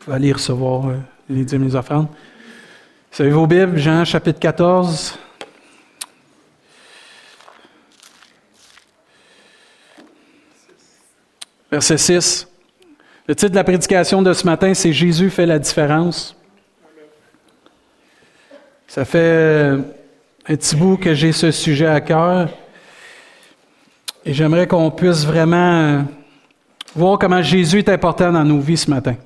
pouvez aller recevoir euh, les dîmes les offrandes. Vous vos Bibles, Jean chapitre 14. Verset 6. Le titre de la prédication de ce matin, c'est Jésus fait la différence. Ça fait euh, un petit bout que j'ai ce sujet à cœur. Et j'aimerais qu'on puisse vraiment euh, voir comment Jésus est important dans nos vies ce matin.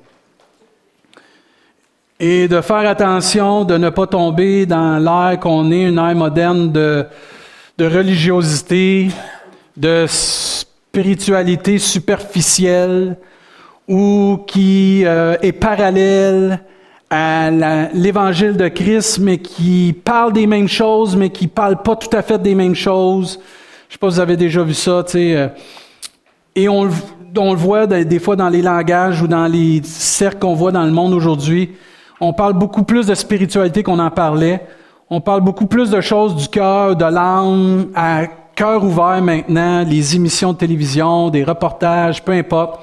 Et de faire attention de ne pas tomber dans l'ère qu'on est, une ère moderne de, de religiosité, de spiritualité superficielle ou qui euh, est parallèle à l'évangile de Christ, mais qui parle des mêmes choses, mais qui parle pas tout à fait des mêmes choses. Je sais pas si vous avez déjà vu ça, tu sais. Euh, et on, on, le voit des fois dans les langages ou dans les cercles qu'on voit dans le monde aujourd'hui. On parle beaucoup plus de spiritualité qu'on en parlait. On parle beaucoup plus de choses du cœur, de l'âme, à cœur ouvert maintenant, les émissions de télévision, des reportages, peu importe.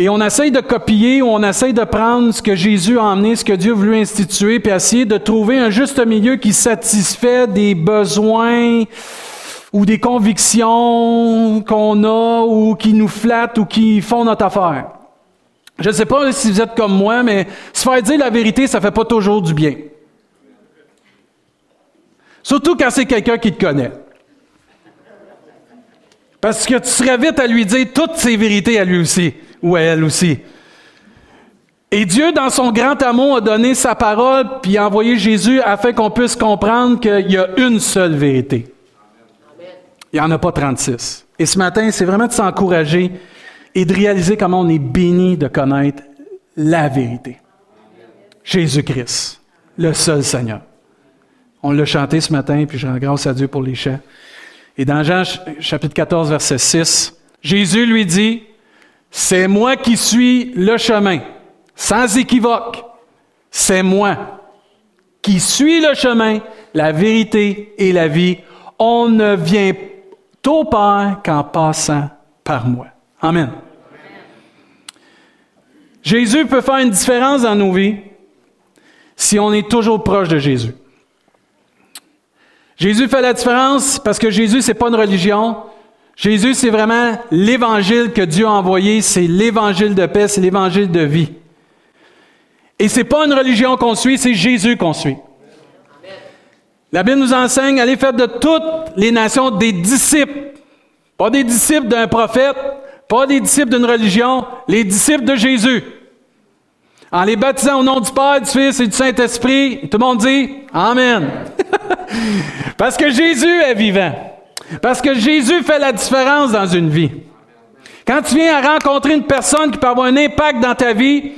Et on essaye de copier ou on essaye de prendre ce que Jésus a emmené, ce que Dieu a voulu instituer, puis essayer de trouver un juste milieu qui satisfait des besoins ou des convictions qu'on a ou qui nous flattent ou qui font notre affaire. Je ne sais pas si vous êtes comme moi, mais se faire dire la vérité, ça ne fait pas toujours du bien. Surtout quand c'est quelqu'un qui te connaît. Parce que tu serais vite à lui dire toutes ses vérités à lui aussi, ou à elle aussi. Et Dieu, dans son grand amour, a donné sa parole, puis a envoyé Jésus afin qu'on puisse comprendre qu'il y a une seule vérité. Il n'y en a pas 36. Et ce matin, c'est vraiment de s'encourager et de réaliser comment on est béni de connaître la vérité. Jésus-Christ, le seul Seigneur. On l'a chanté ce matin, puis je rends grâce à Dieu pour les chants. Et dans Jean chapitre 14, verset 6, Jésus lui dit, C'est moi qui suis le chemin, sans équivoque. C'est moi qui suis le chemin, la vérité et la vie. On ne vient au Père qu'en passant par moi. Amen. Jésus peut faire une différence dans nos vies si on est toujours proche de Jésus. Jésus fait la différence parce que Jésus, c'est pas une religion. Jésus, c'est vraiment l'évangile que Dieu a envoyé, c'est l'évangile de paix, c'est l'évangile de vie. Et c'est pas une religion qu'on suit, c'est Jésus qu'on suit. La Bible nous enseigne, allez faire de toutes les nations des disciples. Pas des disciples d'un prophète, pas des disciples d'une religion, les disciples de Jésus. En les baptisant au nom du Père, du Fils et du Saint-Esprit, tout le monde dit Amen. Parce que Jésus est vivant. Parce que Jésus fait la différence dans une vie. Quand tu viens à rencontrer une personne qui peut avoir un impact dans ta vie,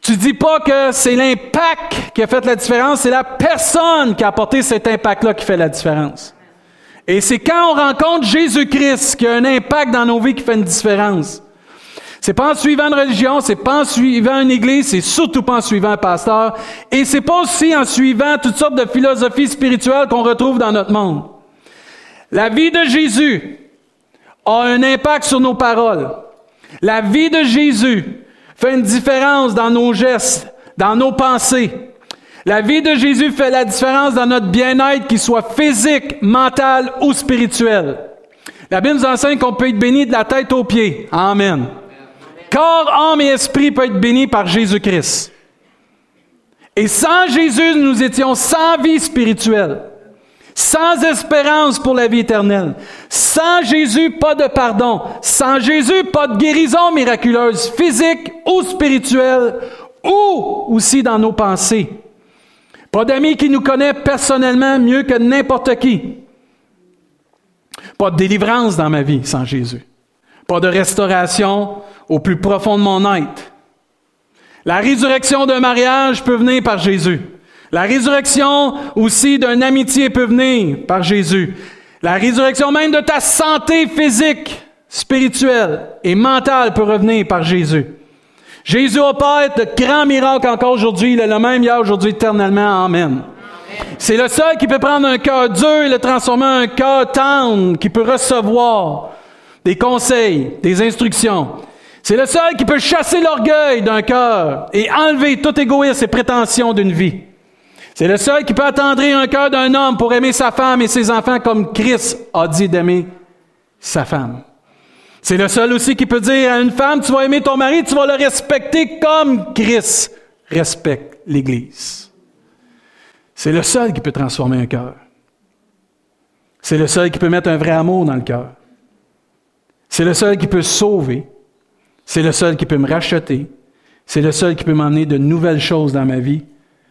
tu dis pas que c'est l'impact qui a fait la différence, c'est la personne qui a apporté cet impact-là qui fait la différence. Et c'est quand on rencontre Jésus-Christ qu'il a un impact dans nos vies qui fait une différence. C'est pas en suivant une religion, c'est pas en suivant une église, c'est surtout pas en suivant un pasteur. Et c'est pas aussi en suivant toutes sortes de philosophies spirituelles qu'on retrouve dans notre monde. La vie de Jésus a un impact sur nos paroles. La vie de Jésus fait une différence dans nos gestes, dans nos pensées. La vie de Jésus fait la différence dans notre bien-être, qu'il soit physique, mental ou spirituel. La Bible nous enseigne qu'on peut être béni de la tête aux pieds. Amen. Corps, âme et esprit peut être béni par Jésus-Christ. Et sans Jésus, nous étions sans vie spirituelle, sans espérance pour la vie éternelle. Sans Jésus, pas de pardon. Sans Jésus, pas de guérison miraculeuse, physique ou spirituelle, ou aussi dans nos pensées. Pas d'amis qui nous connaît personnellement mieux que n'importe qui. Pas de délivrance dans ma vie sans Jésus. Pas de restauration au plus profond de mon être. La résurrection d'un mariage peut venir par Jésus. La résurrection aussi d'une amitié peut venir par Jésus. La résurrection même de ta santé physique, spirituelle et mentale peut revenir par Jésus. Jésus opère de grands miracles encore aujourd'hui. Il est le même hier, aujourd'hui, éternellement. Amen. C'est le seul qui peut prendre un cœur dur et le transformer en un cœur tendre, qui peut recevoir des conseils, des instructions. C'est le seul qui peut chasser l'orgueil d'un cœur et enlever tout égoïsme et prétention d'une vie. C'est le seul qui peut attendrir un cœur d'un homme pour aimer sa femme et ses enfants comme Christ a dit d'aimer sa femme. C'est le seul aussi qui peut dire à une femme, tu vas aimer ton mari, tu vas le respecter comme Christ respecte l'Église. C'est le seul qui peut transformer un cœur. C'est le seul qui peut mettre un vrai amour dans le cœur. C'est le seul qui peut sauver. C'est le seul qui peut me racheter. C'est le seul qui peut m'emmener de nouvelles choses dans ma vie,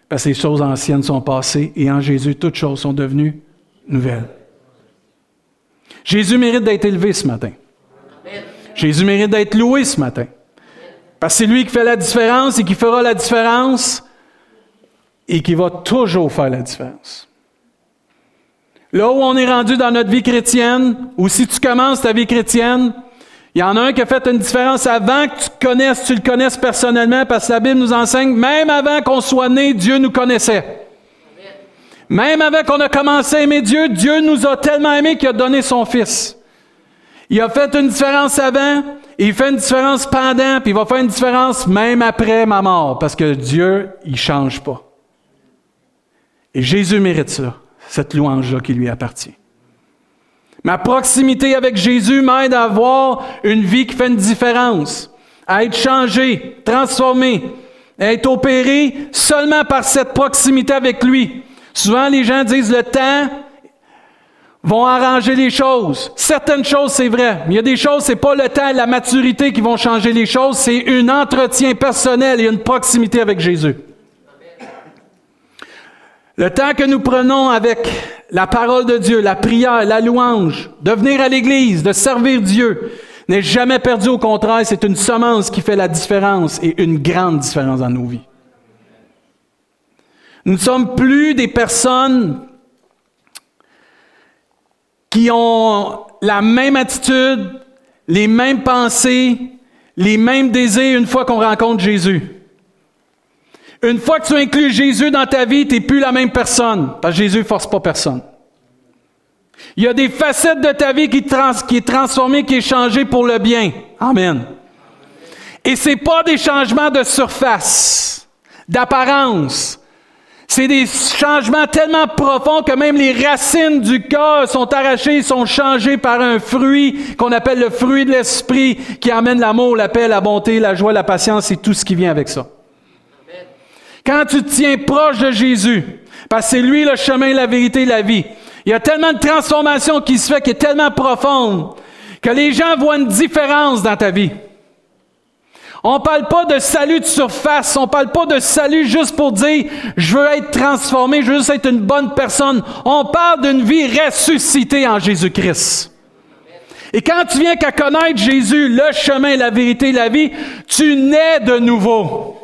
parce que les choses anciennes sont passées et en Jésus, toutes choses sont devenues nouvelles. Jésus mérite d'être élevé ce matin. Jésus mérite d'être loué ce matin. Parce que c'est lui qui fait la différence et qui fera la différence et qui va toujours faire la différence. Là où on est rendu dans notre vie chrétienne, ou si tu commences ta vie chrétienne, il y en a un qui a fait une différence avant que tu tu le connaisses personnellement, parce que la Bible nous enseigne, même avant qu'on soit né, Dieu nous connaissait. Même avant qu'on a commencé à aimer Dieu, Dieu nous a tellement aimés qu'il a donné son Fils. Il a fait une différence avant, il fait une différence pendant, puis il va faire une différence même après ma mort, parce que Dieu, il change pas. Et Jésus mérite ça, cette louange-là qui lui appartient. Ma proximité avec Jésus m'aide à avoir une vie qui fait une différence, à être changé, transformé, à être opéré seulement par cette proximité avec lui. Souvent, les gens disent le temps vont arranger les choses. Certaines choses, c'est vrai. Mais il y a des choses, c'est pas le temps la maturité qui vont changer les choses, c'est un entretien personnel et une proximité avec Jésus. Le temps que nous prenons avec la parole de Dieu, la prière, la louange, de venir à l'Église, de servir Dieu, n'est jamais perdu. Au contraire, c'est une semence qui fait la différence et une grande différence dans nos vies. Nous ne sommes plus des personnes qui ont la même attitude, les mêmes pensées, les mêmes désirs une fois qu'on rencontre Jésus. Une fois que tu inclus Jésus dans ta vie, tu n'es plus la même personne, parce que Jésus ne force pas personne. Il y a des facettes de ta vie qui, qui est transformée, qui est changée pour le bien. Amen. Et ce n'est pas des changements de surface, d'apparence. C'est des changements tellement profonds que même les racines du cœur sont arrachées, sont changées par un fruit qu'on appelle le fruit de l'esprit qui amène l'amour, la paix, la bonté, la joie, la patience et tout ce qui vient avec ça. Quand tu te tiens proche de Jésus, parce que c'est lui le chemin, la vérité, la vie, il y a tellement de transformation qui se fait, qui est tellement profonde, que les gens voient une différence dans ta vie. On ne parle pas de salut de surface, on ne parle pas de salut juste pour dire je veux être transformé, je veux juste être une bonne personne. On parle d'une vie ressuscitée en Jésus-Christ. Et quand tu viens qu'à connaître Jésus, le chemin, la vérité, la vie, tu nais de nouveau.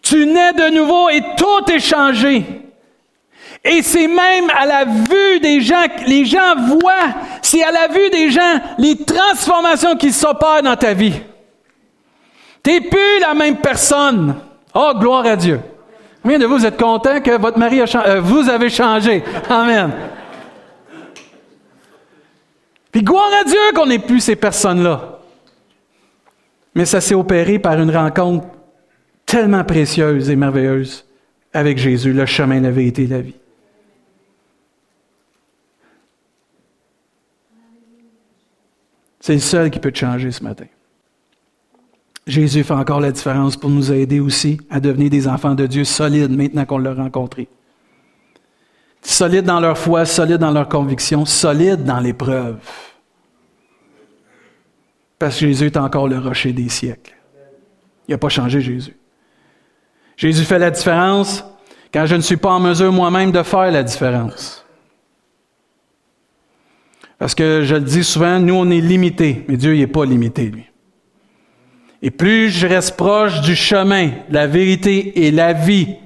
Tu nais de nouveau et tout est changé. Et c'est même à la vue des gens, les gens voient, c'est à la vue des gens les transformations qui s'opèrent dans ta vie. Tu n'es plus la même personne. Oh, gloire à Dieu. Combien de vous, êtes content que votre mari a changé, euh, vous avez changé? Amen. Puis gloire à Dieu qu'on n'est plus ces personnes-là. Mais ça s'est opéré par une rencontre tellement précieuse et merveilleuse avec Jésus, le chemin, la vérité la vie. C'est le seul qui peut te changer ce matin. Jésus fait encore la différence pour nous aider aussi à devenir des enfants de Dieu solides maintenant qu'on l'a rencontré. Solides dans leur foi, solides dans leur conviction, solides dans l'épreuve. Parce que Jésus est encore le rocher des siècles. Il n'a pas changé Jésus. Jésus fait la différence quand je ne suis pas en mesure moi-même de faire la différence. Parce que je le dis souvent, nous on est limités, mais Dieu n'est pas limité, lui. Et plus je reste proche du chemin, la vérité et la vie,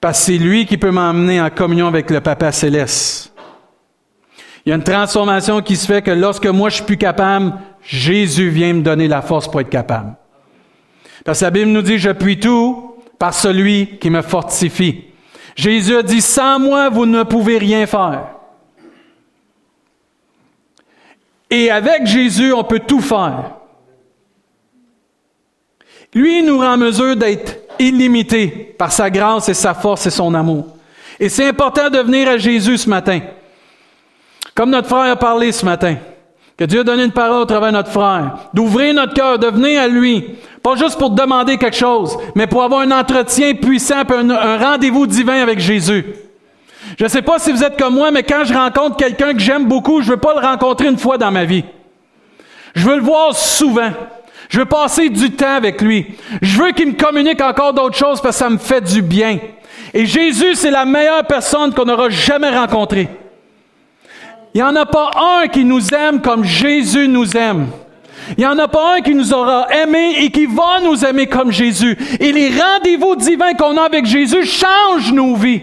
parce que c'est lui qui peut m'emmener en communion avec le Papa céleste. Il y a une transformation qui se fait que lorsque moi je suis plus capable, Jésus vient me donner la force pour être capable. Parce que la Bible nous dit, je puis tout par celui qui me fortifie. Jésus a dit, sans moi, vous ne pouvez rien faire. Et avec Jésus, on peut tout faire. Lui nous rend en mesure d'être illimité par sa grâce et sa force et son amour. Et c'est important de venir à Jésus ce matin. Comme notre frère a parlé ce matin, que Dieu a donné une parole au travers de notre frère, d'ouvrir notre cœur, de venir à lui, pas juste pour demander quelque chose, mais pour avoir un entretien puissant, un, un rendez-vous divin avec Jésus. Je ne sais pas si vous êtes comme moi, mais quand je rencontre quelqu'un que j'aime beaucoup, je ne veux pas le rencontrer une fois dans ma vie. Je veux le voir souvent. Je veux passer du temps avec lui. Je veux qu'il me communique encore d'autres choses parce que ça me fait du bien. Et Jésus, c'est la meilleure personne qu'on aura jamais rencontrée. Il n'y en a pas un qui nous aime comme Jésus nous aime. Il n'y en a pas un qui nous aura aimés et qui va nous aimer comme Jésus. Et les rendez-vous divins qu'on a avec Jésus changent nos vies,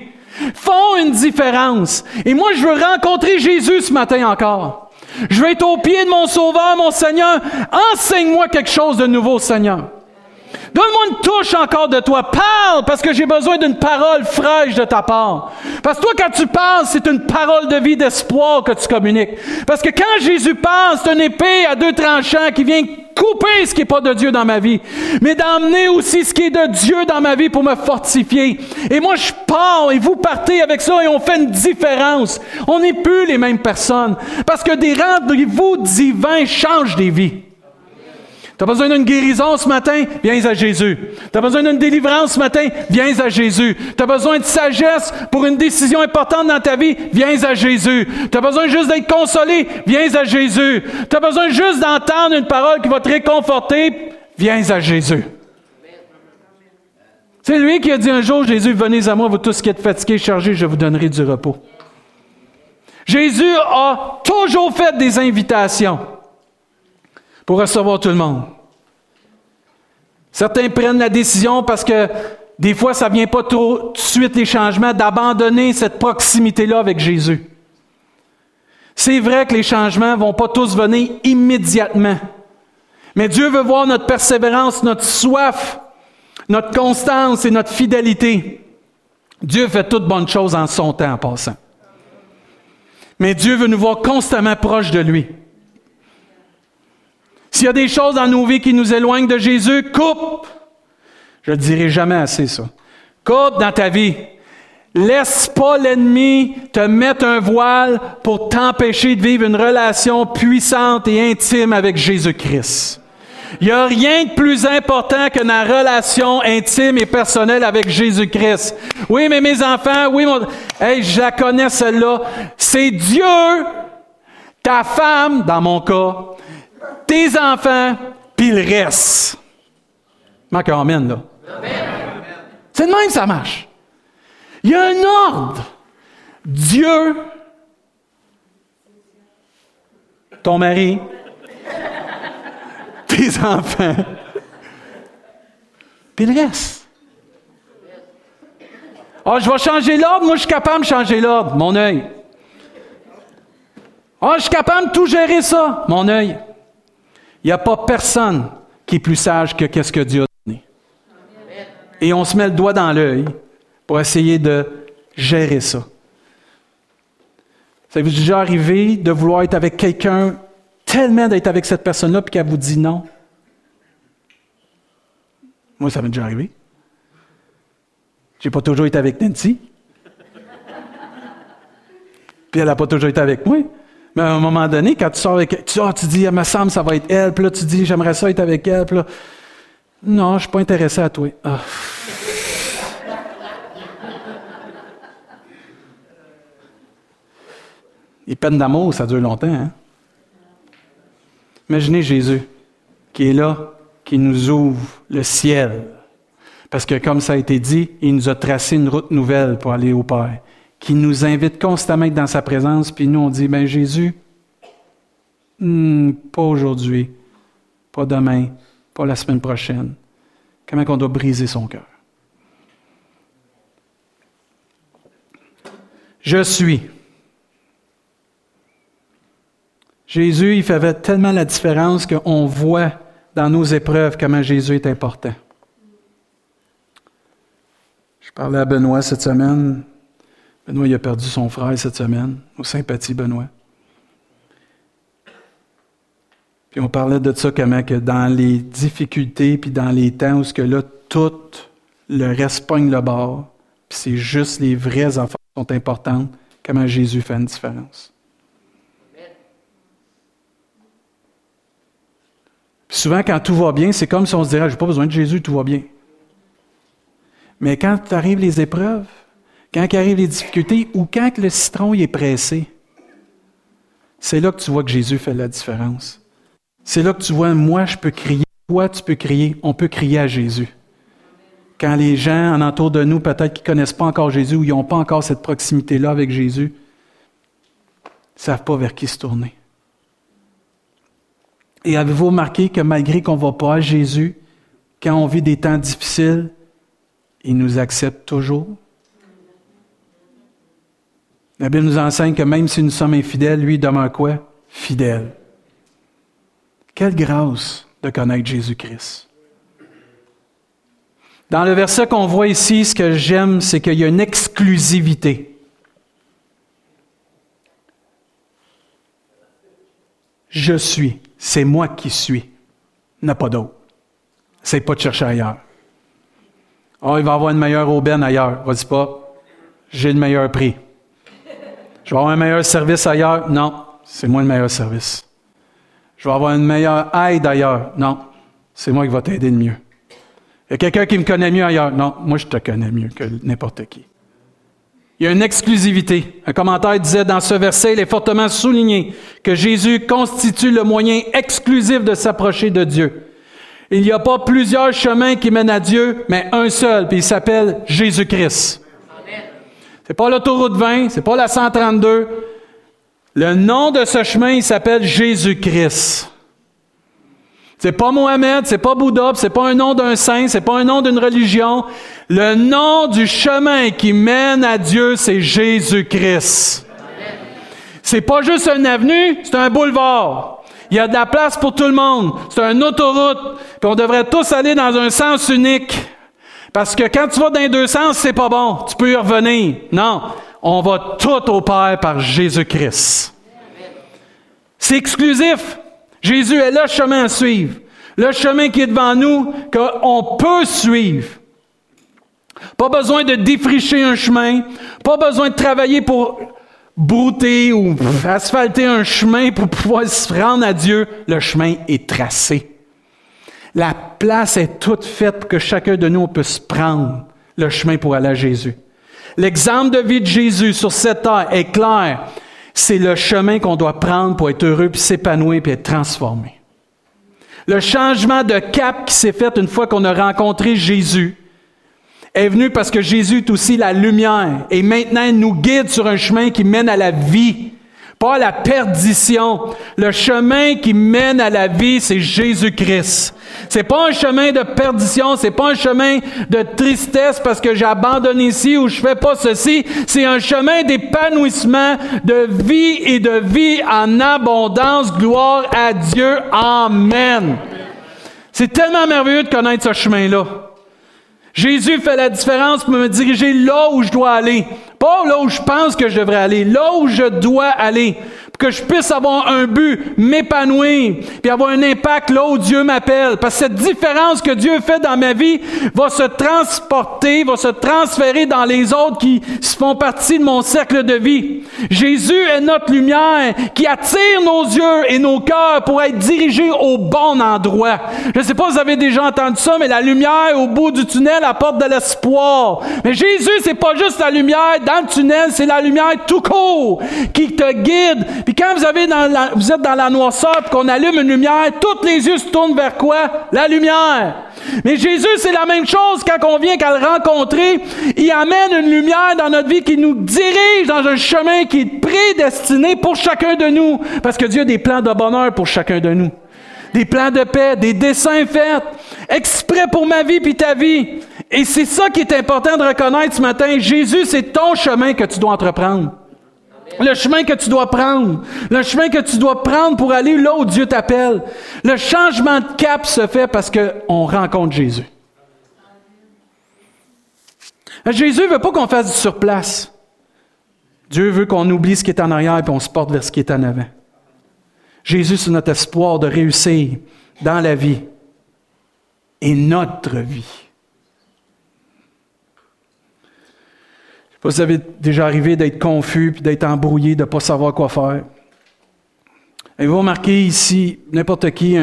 font une différence. Et moi, je veux rencontrer Jésus ce matin encore. Je veux être au pied de mon Sauveur, mon Seigneur. Enseigne-moi quelque chose de nouveau, Seigneur. Donne-moi une touche encore de toi. Parle parce que j'ai besoin d'une parole fraîche de ta part. Parce que toi, quand tu parles, c'est une parole de vie, d'espoir que tu communiques. Parce que quand Jésus parle, c'est une épée à deux tranchants qui vient couper ce qui n'est pas de Dieu dans ma vie, mais d'emmener aussi ce qui est de Dieu dans ma vie pour me fortifier. Et moi, je pars et vous partez avec ça et on fait une différence. On n'est plus les mêmes personnes. Parce que des rendez-vous divins changent des vies. Tu as besoin d'une guérison ce matin? Viens à Jésus. Tu as besoin d'une délivrance ce matin? Viens à Jésus. Tu as besoin de sagesse pour une décision importante dans ta vie? Viens à Jésus. Tu as besoin juste d'être consolé? Viens à Jésus. Tu as besoin juste d'entendre une parole qui va te réconforter? Viens à Jésus. C'est lui qui a dit un jour, Jésus, venez à moi, vous tous qui êtes fatigués, chargés, je vous donnerai du repos. Jésus a toujours fait des invitations pour recevoir tout le monde. Certains prennent la décision parce que des fois, ça ne vient pas tout de suite les changements, d'abandonner cette proximité-là avec Jésus. C'est vrai que les changements ne vont pas tous venir immédiatement. Mais Dieu veut voir notre persévérance, notre soif, notre constance et notre fidélité. Dieu fait toutes bonnes choses en son temps en passant. Mais Dieu veut nous voir constamment proches de lui. S'il y a des choses dans nos vies qui nous éloignent de Jésus, coupe. Je ne dirai jamais assez ça. Coupe dans ta vie. Laisse pas l'ennemi te mettre un voile pour t'empêcher de vivre une relation puissante et intime avec Jésus-Christ. Il n'y a rien de plus important que la relation intime et personnelle avec Jésus-Christ. Oui, mais mes enfants, oui, mon... Hey, je la connais celle-là. C'est Dieu, ta femme, dans mon cas, tes enfants, puis le reste. Là. C'est de même que ça marche. Il y a un ordre. Dieu, ton mari, tes enfants, puis le reste. Ah, je vais changer l'ordre. Moi, je suis capable de changer l'ordre. Mon œil. Ah, je suis capable de tout gérer ça. Mon œil. Il n'y a pas personne qui est plus sage que qu'est-ce que Dieu a donné. Et on se met le doigt dans l'œil pour essayer de gérer ça. Ça vous est déjà arrivé de vouloir être avec quelqu'un, tellement d'être avec cette personne-là, puis qu'elle vous dit non? Moi, ça m'est déjà arrivé. Je n'ai pas toujours été avec Nancy. Puis elle n'a pas toujours été avec moi. Mais à un moment donné, quand tu sors avec tu, tu dis, ah, me semble, ça va être elle, puis là, tu dis, j'aimerais ça être avec elle, puis là, non, je suis pas intéressé à toi. Ah. Les peines d'amour, ça dure longtemps. Hein? Imaginez Jésus qui est là, qui nous ouvre le ciel. Parce que comme ça a été dit, il nous a tracé une route nouvelle pour aller au Père qui nous invite constamment dans sa présence, puis nous, on dit, ben Jésus, hmm, pas aujourd'hui, pas demain, pas la semaine prochaine. Comment on doit briser son cœur? Je suis. Jésus, il fait tellement la différence qu'on voit dans nos épreuves comment Jésus est important. Je parlais à Benoît cette semaine, Benoît, il a perdu son frère cette semaine. Nos sympathies, Benoît. Puis on parlait de ça comment que dans les difficultés, puis dans les temps où ce que là, tout le reste pogne le bord, puis c'est juste les vraies affaires qui sont importantes, comment Jésus fait une différence. souvent, quand tout va bien, c'est comme si on se dirait, j'ai pas besoin de Jésus, tout va bien. Mais quand arrivent les épreuves, quand arrivent les difficultés, ou quand le citron est pressé, c'est là que tu vois que Jésus fait la différence. C'est là que tu vois, moi, je peux crier, toi, tu peux crier, on peut crier à Jésus. Quand les gens en entour de nous, peut-être qui ne connaissent pas encore Jésus ou ils n'ont pas encore cette proximité-là avec Jésus, ne savent pas vers qui se tourner. Et avez-vous remarqué que malgré qu'on ne va pas à Jésus, quand on vit des temps difficiles, il nous accepte toujours? La Bible nous enseigne que même si nous sommes infidèles, lui demeure quoi? Fidèle. Quelle grâce de connaître Jésus-Christ. Dans le verset qu'on voit ici, ce que j'aime, c'est qu'il y a une exclusivité. Je suis, c'est moi qui suis, n'a pas d'autre. C'est pas de chercher ailleurs. Oh, il va avoir une meilleure aubaine ailleurs. Vas-y pas. J'ai le meilleur prix. Je vais avoir un meilleur service ailleurs? Non, c'est moi le meilleur service. Je vais avoir une meilleure aide ailleurs? Non, c'est moi qui vais t'aider le mieux. Il y a quelqu'un qui me connaît mieux ailleurs? Non, moi je te connais mieux que n'importe qui. Il y a une exclusivité. Un commentaire disait dans ce verset, il est fortement souligné que Jésus constitue le moyen exclusif de s'approcher de Dieu. Il n'y a pas plusieurs chemins qui mènent à Dieu, mais un seul, puis il s'appelle Jésus-Christ. C'est pas l'autoroute 20, c'est pas la 132, le nom de ce chemin, il s'appelle Jésus-Christ. C'est pas Mohamed, c'est pas Bouddha, c'est pas un nom d'un saint, c'est pas un nom d'une religion. Le nom du chemin qui mène à Dieu, c'est Jésus-Christ. C'est pas juste une avenue, c'est un boulevard. Il y a de la place pour tout le monde. C'est une autoroute. Puis on devrait tous aller dans un sens unique. Parce que quand tu vas dans les deux sens, c'est pas bon. Tu peux y revenir. Non on va tout au Père par Jésus-Christ. C'est exclusif. Jésus est le chemin à suivre. Le chemin qui est devant nous, qu'on peut suivre. Pas besoin de défricher un chemin, pas besoin de travailler pour brouter ou asphalter un chemin pour pouvoir se rendre à Dieu. Le chemin est tracé. La place est toute faite pour que chacun de nous puisse prendre le chemin pour aller à Jésus. L'exemple de vie de Jésus sur cette terre est clair. C'est le chemin qu'on doit prendre pour être heureux, puis s'épanouir, puis être transformé. Le changement de cap qui s'est fait une fois qu'on a rencontré Jésus est venu parce que Jésus est aussi la lumière et maintenant il nous guide sur un chemin qui mène à la vie pas la perdition. Le chemin qui mène à la vie, c'est Jésus-Christ. C'est pas un chemin de perdition, c'est pas un chemin de tristesse parce que j'ai abandonné ici ou je fais pas ceci. C'est un chemin d'épanouissement, de vie et de vie en abondance. Gloire à Dieu. Amen. C'est tellement merveilleux de connaître ce chemin-là. Jésus fait la différence pour me diriger là où je dois aller. Pas là où je pense que je devrais aller, là où je dois aller que je puisse avoir un but, m'épanouir, puis avoir un impact là où Dieu m'appelle. Parce que cette différence que Dieu fait dans ma vie va se transporter, va se transférer dans les autres qui font partie de mon cercle de vie. Jésus est notre lumière qui attire nos yeux et nos cœurs pour être dirigés au bon endroit. Je ne sais pas si vous avez déjà entendu ça, mais la lumière au bout du tunnel apporte de l'espoir. Mais Jésus, c'est pas juste la lumière dans le tunnel, c'est la lumière tout court qui te guide, puis quand vous, avez dans vous êtes dans la noirceur qu'on allume une lumière, tous les yeux se tournent vers quoi? La lumière. Mais Jésus, c'est la même chose quand on vient qu'à le rencontrer. Il amène une lumière dans notre vie qui nous dirige dans un chemin qui est prédestiné pour chacun de nous. Parce que Dieu a des plans de bonheur pour chacun de nous. Des plans de paix, des dessins faits, exprès pour ma vie puis ta vie. Et c'est ça qui est important de reconnaître ce matin. Jésus, c'est ton chemin que tu dois entreprendre. Le chemin que tu dois prendre. Le chemin que tu dois prendre pour aller là où Dieu t'appelle. Le changement de cap se fait parce qu'on rencontre Jésus. Jésus ne veut pas qu'on fasse du surplace. Dieu veut qu'on oublie ce qui est en arrière et qu'on se porte vers ce qui est en avant. Jésus, c'est notre espoir de réussir dans la vie et notre vie. Je sais pas si vous avez déjà arrivé d'être confus, puis d'être embrouillé, de ne pas savoir quoi faire. Avez-vous remarqué ici, n'importe qui,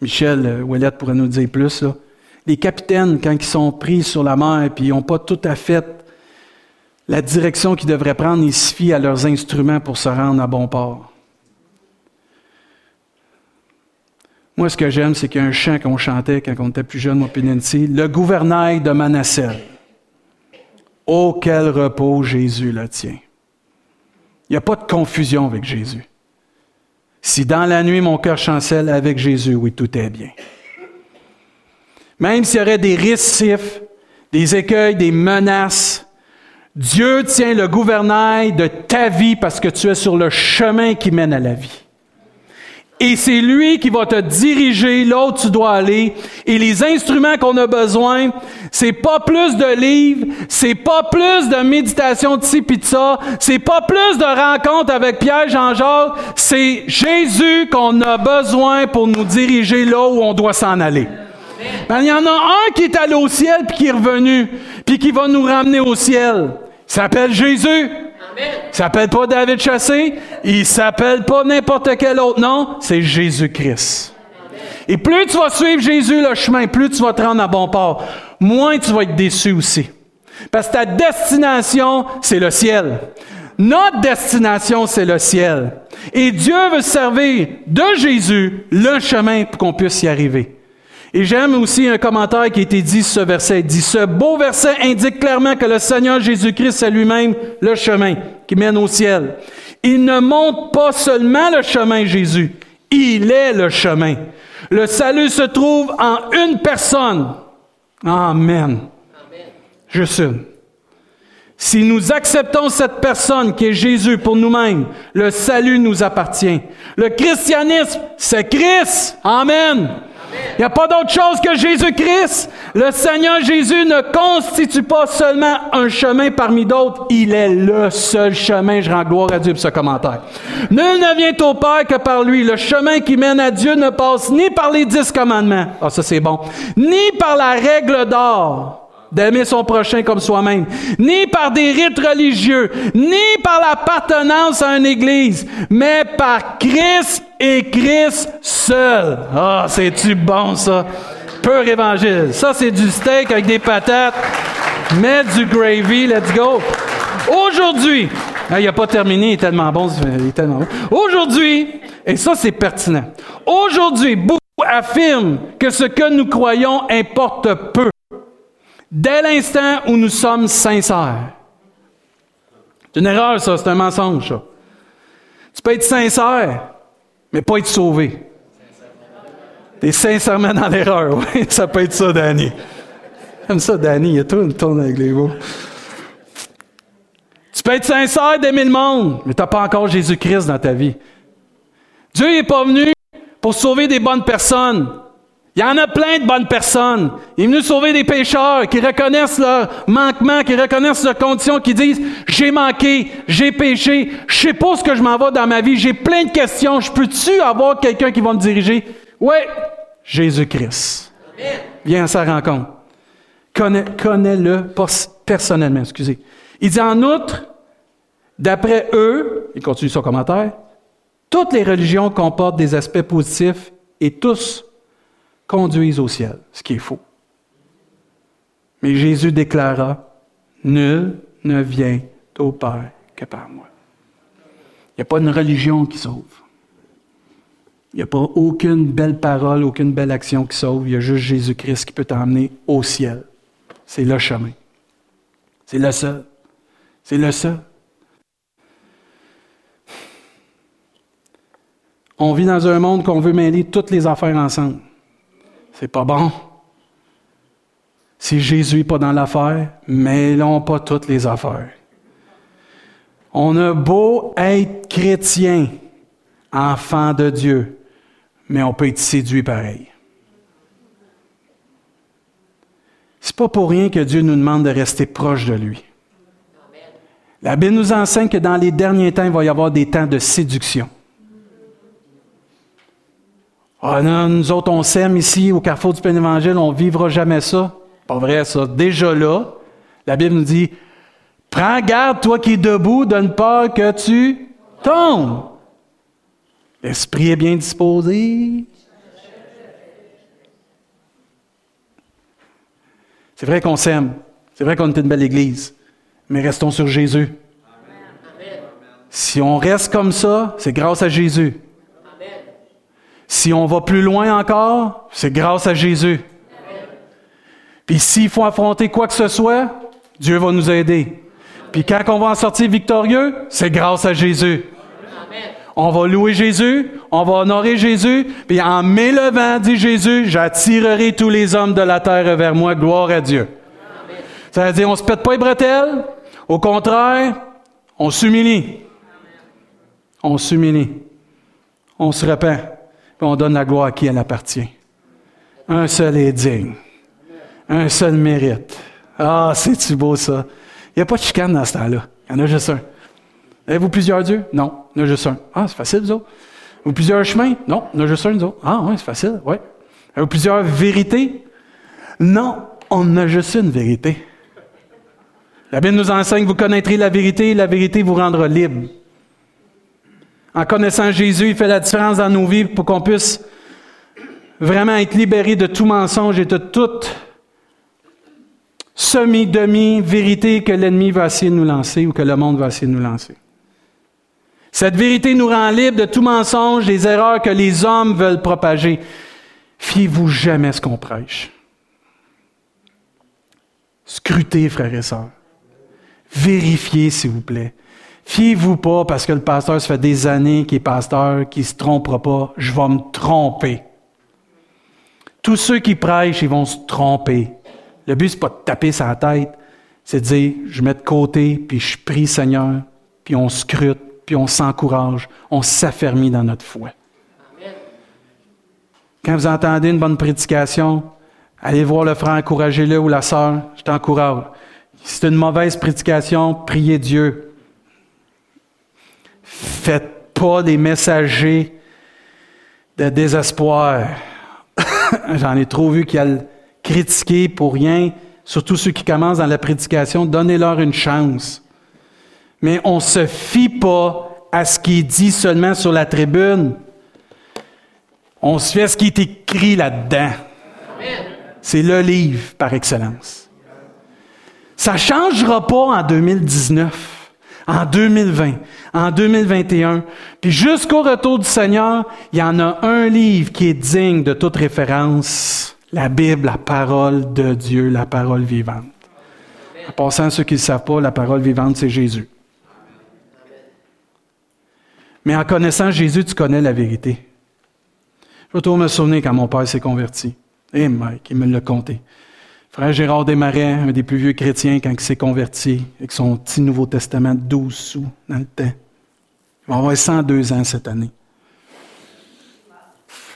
Michel Ouellette pourrait nous dire plus, les capitaines, quand ils sont pris sur la mer, puis ils n'ont pas tout à fait la direction qu'ils devraient prendre, ils se fient à leurs instruments pour se rendre à bon port. Moi, ce que j'aime, c'est qu'il y a un chant qu'on chantait quand on était plus jeune, moi, Nancy, le gouvernail de Manasseh. Oh, quel repos Jésus le tient. Il n'y a pas de confusion avec Jésus. Si dans la nuit mon cœur chancelle avec Jésus, oui, tout est bien. Même s'il y aurait des récifs, des écueils, des menaces, Dieu tient le gouvernail de ta vie parce que tu es sur le chemin qui mène à la vie. Et c'est lui qui va te diriger là où tu dois aller. Et les instruments qu'on a besoin, c'est pas plus de livres, c'est pas plus de méditation de ci ça, c'est pas plus de rencontres avec Pierre Jean-Jacques, c'est Jésus qu'on a besoin pour nous diriger là où on doit s'en aller. Ben, il y en a un qui est allé au ciel puis qui est revenu, puis qui va nous ramener au ciel. Il s'appelle Jésus. Il s'appelle pas David Chassé, il s'appelle pas n'importe quel autre nom, c'est Jésus-Christ. Et plus tu vas suivre Jésus le chemin, plus tu vas te rendre à bon port, moins tu vas être déçu aussi. Parce que ta destination, c'est le ciel. Notre destination, c'est le ciel. Et Dieu veut servir de Jésus le chemin pour qu'on puisse y arriver. Et j'aime aussi un commentaire qui a été dit ce verset. Il dit, ce beau verset indique clairement que le Seigneur Jésus-Christ est lui-même le chemin qui mène au ciel. Il ne montre pas seulement le chemin Jésus, il est le chemin. Le salut se trouve en une personne. Amen. Juste une. Si nous acceptons cette personne qui est Jésus pour nous-mêmes, le salut nous appartient. Le christianisme, c'est Christ. Amen. Il n'y a pas d'autre chose que Jésus-Christ. Le Seigneur Jésus ne constitue pas seulement un chemin parmi d'autres, il est le seul chemin. Je rends gloire à Dieu pour ce commentaire. Nul ne vient au Père que par lui. Le chemin qui mène à Dieu ne passe ni par les dix commandements, ah ça c'est bon, ni par la règle d'or d'aimer son prochain comme soi-même, ni par des rites religieux, ni par l'appartenance à une église, mais par Christ et Christ seul. Ah, c'est-tu bon ça? Pur évangile. Ça, c'est du steak avec des patates. Mets du gravy, let's go. Aujourd'hui, ah, il n'a pas terminé, il est tellement bon. Il est tellement bon. Aujourd'hui, et ça c'est pertinent, aujourd'hui, beaucoup affirment que ce que nous croyons importe peu dès l'instant où nous sommes sincères. C'est une erreur, ça, c'est un mensonge, ça. Tu peux être sincère, mais pas être sauvé. Tu es sincèrement dans l'erreur, oui, ça peut être ça, Danny. J'aime ça, Danny, il y a tout une tourne avec les mots. Tu peux être sincère d'aimer le monde, mais tu n'as pas encore Jésus-Christ dans ta vie. Dieu n'est pas venu pour sauver des bonnes personnes. Il y en a plein de bonnes personnes. Il est venu sauver des pécheurs qui reconnaissent leur manquement, qui reconnaissent leurs conditions, qui disent j'ai manqué, j'ai péché, je sais pas ce que je m'en vais dans ma vie, j'ai plein de questions. Je peux-tu avoir quelqu'un qui va me diriger? Oui, Jésus-Christ. Viens à sa rencontre. Connais-le personnellement, excusez. Il dit en outre, d'après eux, il continue son commentaire, toutes les religions comportent des aspects positifs et tous conduisent au ciel, ce qui est faux. Mais Jésus déclara, Nul ne vient au Père que par moi. Il n'y a pas une religion qui sauve. Il n'y a pas aucune belle parole, aucune belle action qui sauve. Il y a juste Jésus-Christ qui peut t'emmener au ciel. C'est le chemin. C'est le seul. C'est le seul. On vit dans un monde qu'on veut mêler toutes les affaires ensemble. C'est pas bon. Si Jésus n'est pas dans l'affaire, mêlons pas toutes les affaires. On a beau être chrétien, enfant de Dieu, mais on peut être séduit pareil. C'est pas pour rien que Dieu nous demande de rester proche de lui. La Bible nous enseigne que dans les derniers temps, il va y avoir des temps de séduction. Ah non, nous autres, on sème ici au carrefour du Plein Évangile, on ne vivra jamais ça. Pas vrai, ça. Déjà là, la Bible nous dit Prends garde, toi qui es debout, de ne pas que tu tombes. L'esprit est bien disposé. C'est vrai qu'on s'aime. C'est vrai qu'on est une belle église. Mais restons sur Jésus. Si on reste comme ça, c'est grâce à Jésus. Si on va plus loin encore, c'est grâce à Jésus. Puis s'il faut affronter quoi que ce soit, Dieu va nous aider. Puis quand on va en sortir victorieux, c'est grâce à Jésus. On va louer Jésus, on va honorer Jésus, puis en m'élevant, dit Jésus, j'attirerai tous les hommes de la terre vers moi, gloire à Dieu. Ça veut dire, on se pète pas les bretelles, au contraire, on s'humilie. On s'humilie. On se repent, on donne la gloire à qui elle appartient. Un seul est digne. Un seul mérite. Ah, c'est-tu beau ça? Il n'y a pas de chicane dans ce temps-là. Il y en a juste un. Avez-vous plusieurs dieux? Non, il y en a juste un. Ah, c'est facile, vous autres. Avez-vous plusieurs chemins? Non, il y en a juste un, nous autres. Ah, oui, c'est facile, oui. Avez-vous plusieurs vérités? Non, on a juste une vérité. La Bible nous enseigne, vous connaîtrez la vérité et la vérité vous rendra libre. En connaissant Jésus, il fait la différence dans nos vies pour qu'on puisse vraiment être libéré de tout mensonge et de toute semi-demi-vérité que l'ennemi va essayer de nous lancer ou que le monde va essayer de nous lancer. Cette vérité nous rend libre de tout mensonge, des erreurs que les hommes veulent propager. Fiez-vous jamais ce qu'on prêche. Scrutez, frères et sœurs. Vérifiez, s'il vous plaît. Fiez-vous pas parce que le pasteur, ça fait des années qu'il est pasteur, qu'il ne se trompera pas. Je vais me tromper. Tous ceux qui prêchent, ils vont se tromper. Le but, n'est pas de taper sa tête, c'est de dire, je mets de côté, puis je prie Seigneur, puis on scrute, puis on s'encourage, on s'affermit dans notre foi. Quand vous entendez une bonne prédication, allez voir le frère, encouragez-le ou la sœur, je t'encourage. Si c'est une mauvaise prédication, priez Dieu. Faites pas des messagers de désespoir. J'en ai trop vu qui a critiquer pour rien, surtout ceux qui commencent dans la prédication, donnez-leur une chance. Mais on ne se fie pas à ce qui est dit seulement sur la tribune. On se fait à ce qui est écrit là-dedans. C'est le livre par excellence. Ça ne changera pas en 2019, en 2020, en 2021. Puis jusqu'au retour du Seigneur, il y en a un livre qui est digne de toute référence la Bible, la parole de Dieu, la parole vivante. En passant à ceux qui ne savent pas, la parole vivante, c'est Jésus. Mais en connaissant Jésus, tu connais la vérité. Je vais toujours me souvenir quand mon père s'est converti. Et eh, Mike, il me l'a conté. Frère Gérard Desmarais, un des plus vieux chrétiens, quand il s'est converti, avec son petit Nouveau Testament de 12 sous dans le temps. Il va avoir 102 ans cette année.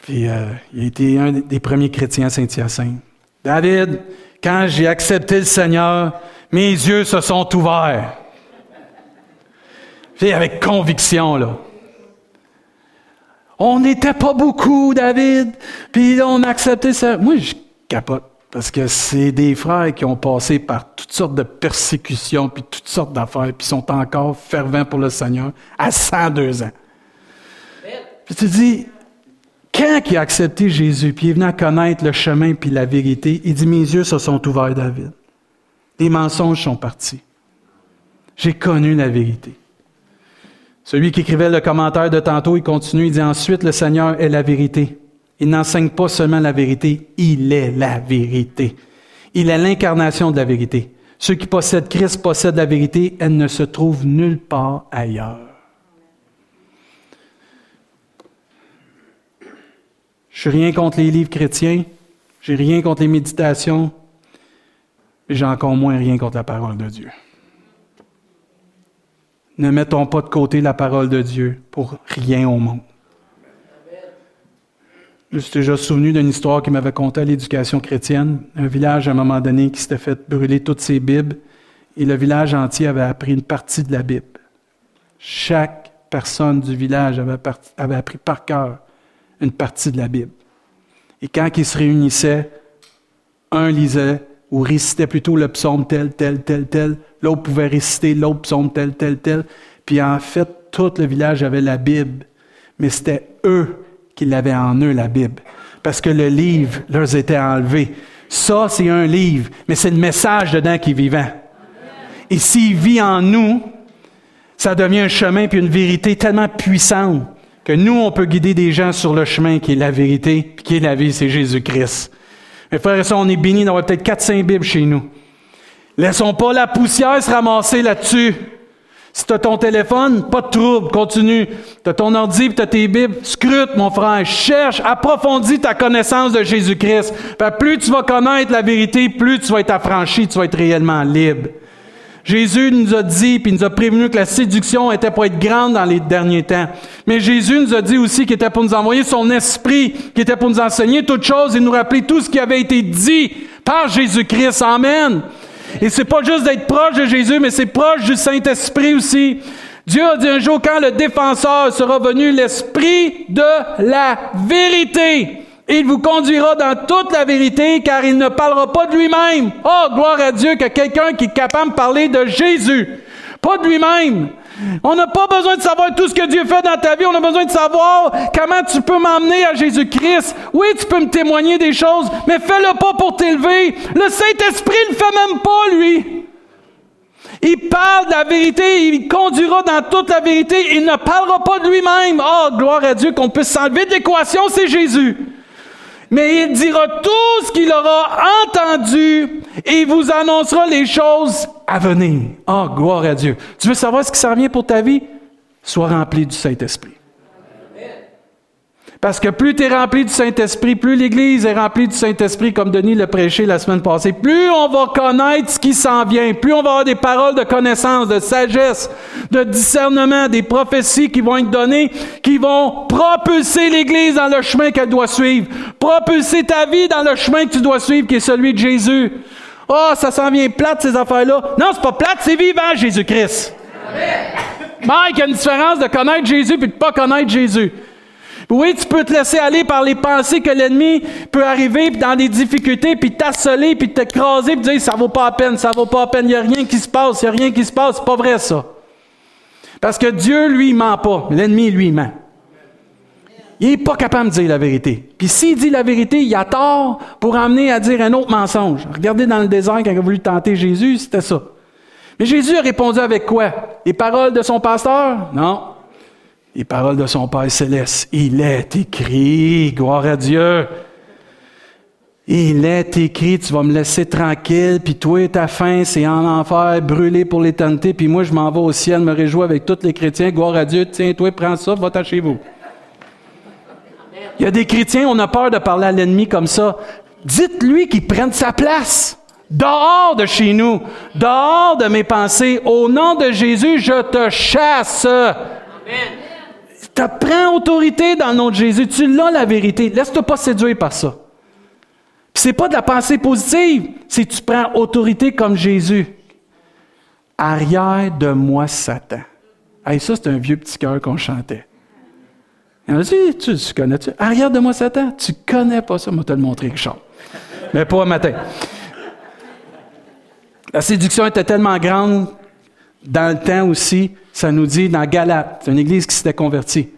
Puis euh, il a été un des premiers chrétiens à Saint-Hyacinthe. David, quand j'ai accepté le Seigneur, mes yeux se sont ouverts. Puis avec conviction, là. On n'était pas beaucoup, David, puis on a accepté ça. Moi, je capote, parce que c'est des frères qui ont passé par toutes sortes de persécutions, puis toutes sortes d'affaires, puis sont encore fervents pour le Seigneur à 102 ans. Puis tu dis, quand il a accepté Jésus, puis il est venu à connaître le chemin puis la vérité, il dit, mes yeux se sont ouverts, David. Les mensonges sont partis. J'ai connu la vérité. Celui qui écrivait le commentaire de tantôt, il continue, il dit ensuite, le Seigneur est la vérité. Il n'enseigne pas seulement la vérité, il est la vérité. Il est l'incarnation de la vérité. Ceux qui possèdent Christ possèdent la vérité, elle ne se trouve nulle part ailleurs. Je n'ai rien contre les livres chrétiens, j'ai rien contre les méditations, mais j'ai encore moins rien contre la parole de Dieu. Ne mettons pas de côté la parole de Dieu pour rien au monde. Je suis déjà souvenu d'une histoire qui m'avait conté à l'éducation chrétienne. Un village, à un moment donné, qui s'était fait brûler toutes ses Bibles, et le village entier avait appris une partie de la Bible. Chaque personne du village avait, avait appris par cœur une partie de la Bible. Et quand ils se réunissaient, un lisait ou récitait plutôt le psaume tel, tel, tel, tel, l'autre pouvait réciter l'autre psaume tel, tel, tel. Puis en fait, tout le village avait la Bible, mais c'était eux qui l'avaient en eux, la Bible, parce que le livre leur était enlevé. Ça, c'est un livre, mais c'est le message dedans qui est vivant. Et s'il vit en nous, ça devient un chemin puis une vérité tellement puissante que nous, on peut guider des gens sur le chemin qui est la vérité, puis qui est la vie, c'est Jésus-Christ. Mes frères et sœurs, on est bénis d'avoir peut-être 4-5 Bibles chez nous. Laissons pas la poussière se ramasser là-dessus. Si tu as ton téléphone, pas de trouble, continue. Tu as ton ordi, tu as tes Bibles, scrute, mon frère, cherche, approfondis ta connaissance de Jésus-Christ. Plus tu vas connaître la vérité, plus tu vas être affranchi, tu vas être réellement libre. Jésus nous a dit, puis nous a prévenu que la séduction était pour être grande dans les derniers temps. Mais Jésus nous a dit aussi qu'il était pour nous envoyer son esprit, qu'il était pour nous enseigner toutes choses et nous rappeler tout ce qui avait été dit par Jésus-Christ. Amen. Et c'est pas juste d'être proche de Jésus, mais c'est proche du Saint-Esprit aussi. Dieu a dit un jour, quand le défenseur sera venu, l'Esprit de la vérité, il vous conduira dans toute la vérité, car il ne parlera pas de lui-même. Oh, gloire à Dieu que quelqu'un qui est capable de parler de Jésus, pas de lui-même. On n'a pas besoin de savoir tout ce que Dieu fait dans ta vie, on a besoin de savoir comment tu peux m'emmener à Jésus-Christ. Oui, tu peux me témoigner des choses, mais fais-le pas pour t'élever. Le Saint-Esprit ne fait même pas, lui. Il parle de la vérité, il conduira dans toute la vérité, il ne parlera pas de lui-même. Oh, gloire à Dieu qu'on puisse s'enlever de l'équation, c'est Jésus mais il dira tout ce qu'il aura entendu et il vous annoncera les choses à venir. Oh, gloire à Dieu. Tu veux savoir ce qui s'en vient pour ta vie? Sois rempli du Saint-Esprit. Parce que plus tu es rempli du Saint-Esprit, plus l'Église est remplie du Saint-Esprit, comme Denis l'a prêché la semaine passée, plus on va connaître ce qui s'en vient, plus on va avoir des paroles de connaissance, de sagesse, de discernement, des prophéties qui vont être données, qui vont propulser l'Église dans le chemin qu'elle doit suivre, propulser ta vie dans le chemin que tu dois suivre, qui est celui de Jésus. Oh, ça s'en vient plate, ces affaires-là. Non, c'est pas plate, c'est vivant, Jésus-Christ. Mike, il y a une différence de connaître Jésus et de ne pas connaître Jésus. Oui, tu peux te laisser aller par les pensées que l'ennemi peut arriver dans des difficultés, puis t'assoler, puis t'écraser, puis dire ça vaut pas la peine, ça vaut pas la peine, il n'y a rien qui se passe, il n'y a rien qui se passe. C'est pas vrai ça. Parce que Dieu, lui, ment pas. L'ennemi, lui, ment. Il n'est pas capable de dire la vérité. Puis s'il dit la vérité, il a tort pour amener à dire un autre mensonge. Regardez dans le désert quand il a voulu tenter Jésus, c'était ça. Mais Jésus a répondu avec quoi? Les paroles de son pasteur? Non les paroles de son Père céleste. Il est écrit, gloire à Dieu. Il est écrit, tu vas me laisser tranquille, puis toi, ta faim, c'est en enfer, brûlé pour l'éternité, puis moi, je m'en vais au ciel, me réjouis avec tous les chrétiens, gloire à Dieu, tiens, toi, prends ça, va-t'en chez vous. Il y a des chrétiens, on a peur de parler à l'ennemi comme ça. Dites-lui qu'il prenne sa place. Dehors de chez nous, dehors de mes pensées, au nom de Jésus, je te chasse. Amen. Tu prends autorité dans le nom de Jésus. Tu l'as la vérité. Laisse-toi pas séduire par ça. Ce n'est pas de la pensée positive, c'est tu prends autorité comme Jésus. Arrière de moi, Satan. Hey, ça, c'est un vieux petit cœur qu'on chantait. Tu, tu, connais-tu? Arrière de moi, Satan. Tu connais pas ça. Moi, te le montrer, Richard. Mais pas un matin. La séduction était tellement grande dans le temps aussi ça nous dit dans Galate, c'est une église qui s'était convertie.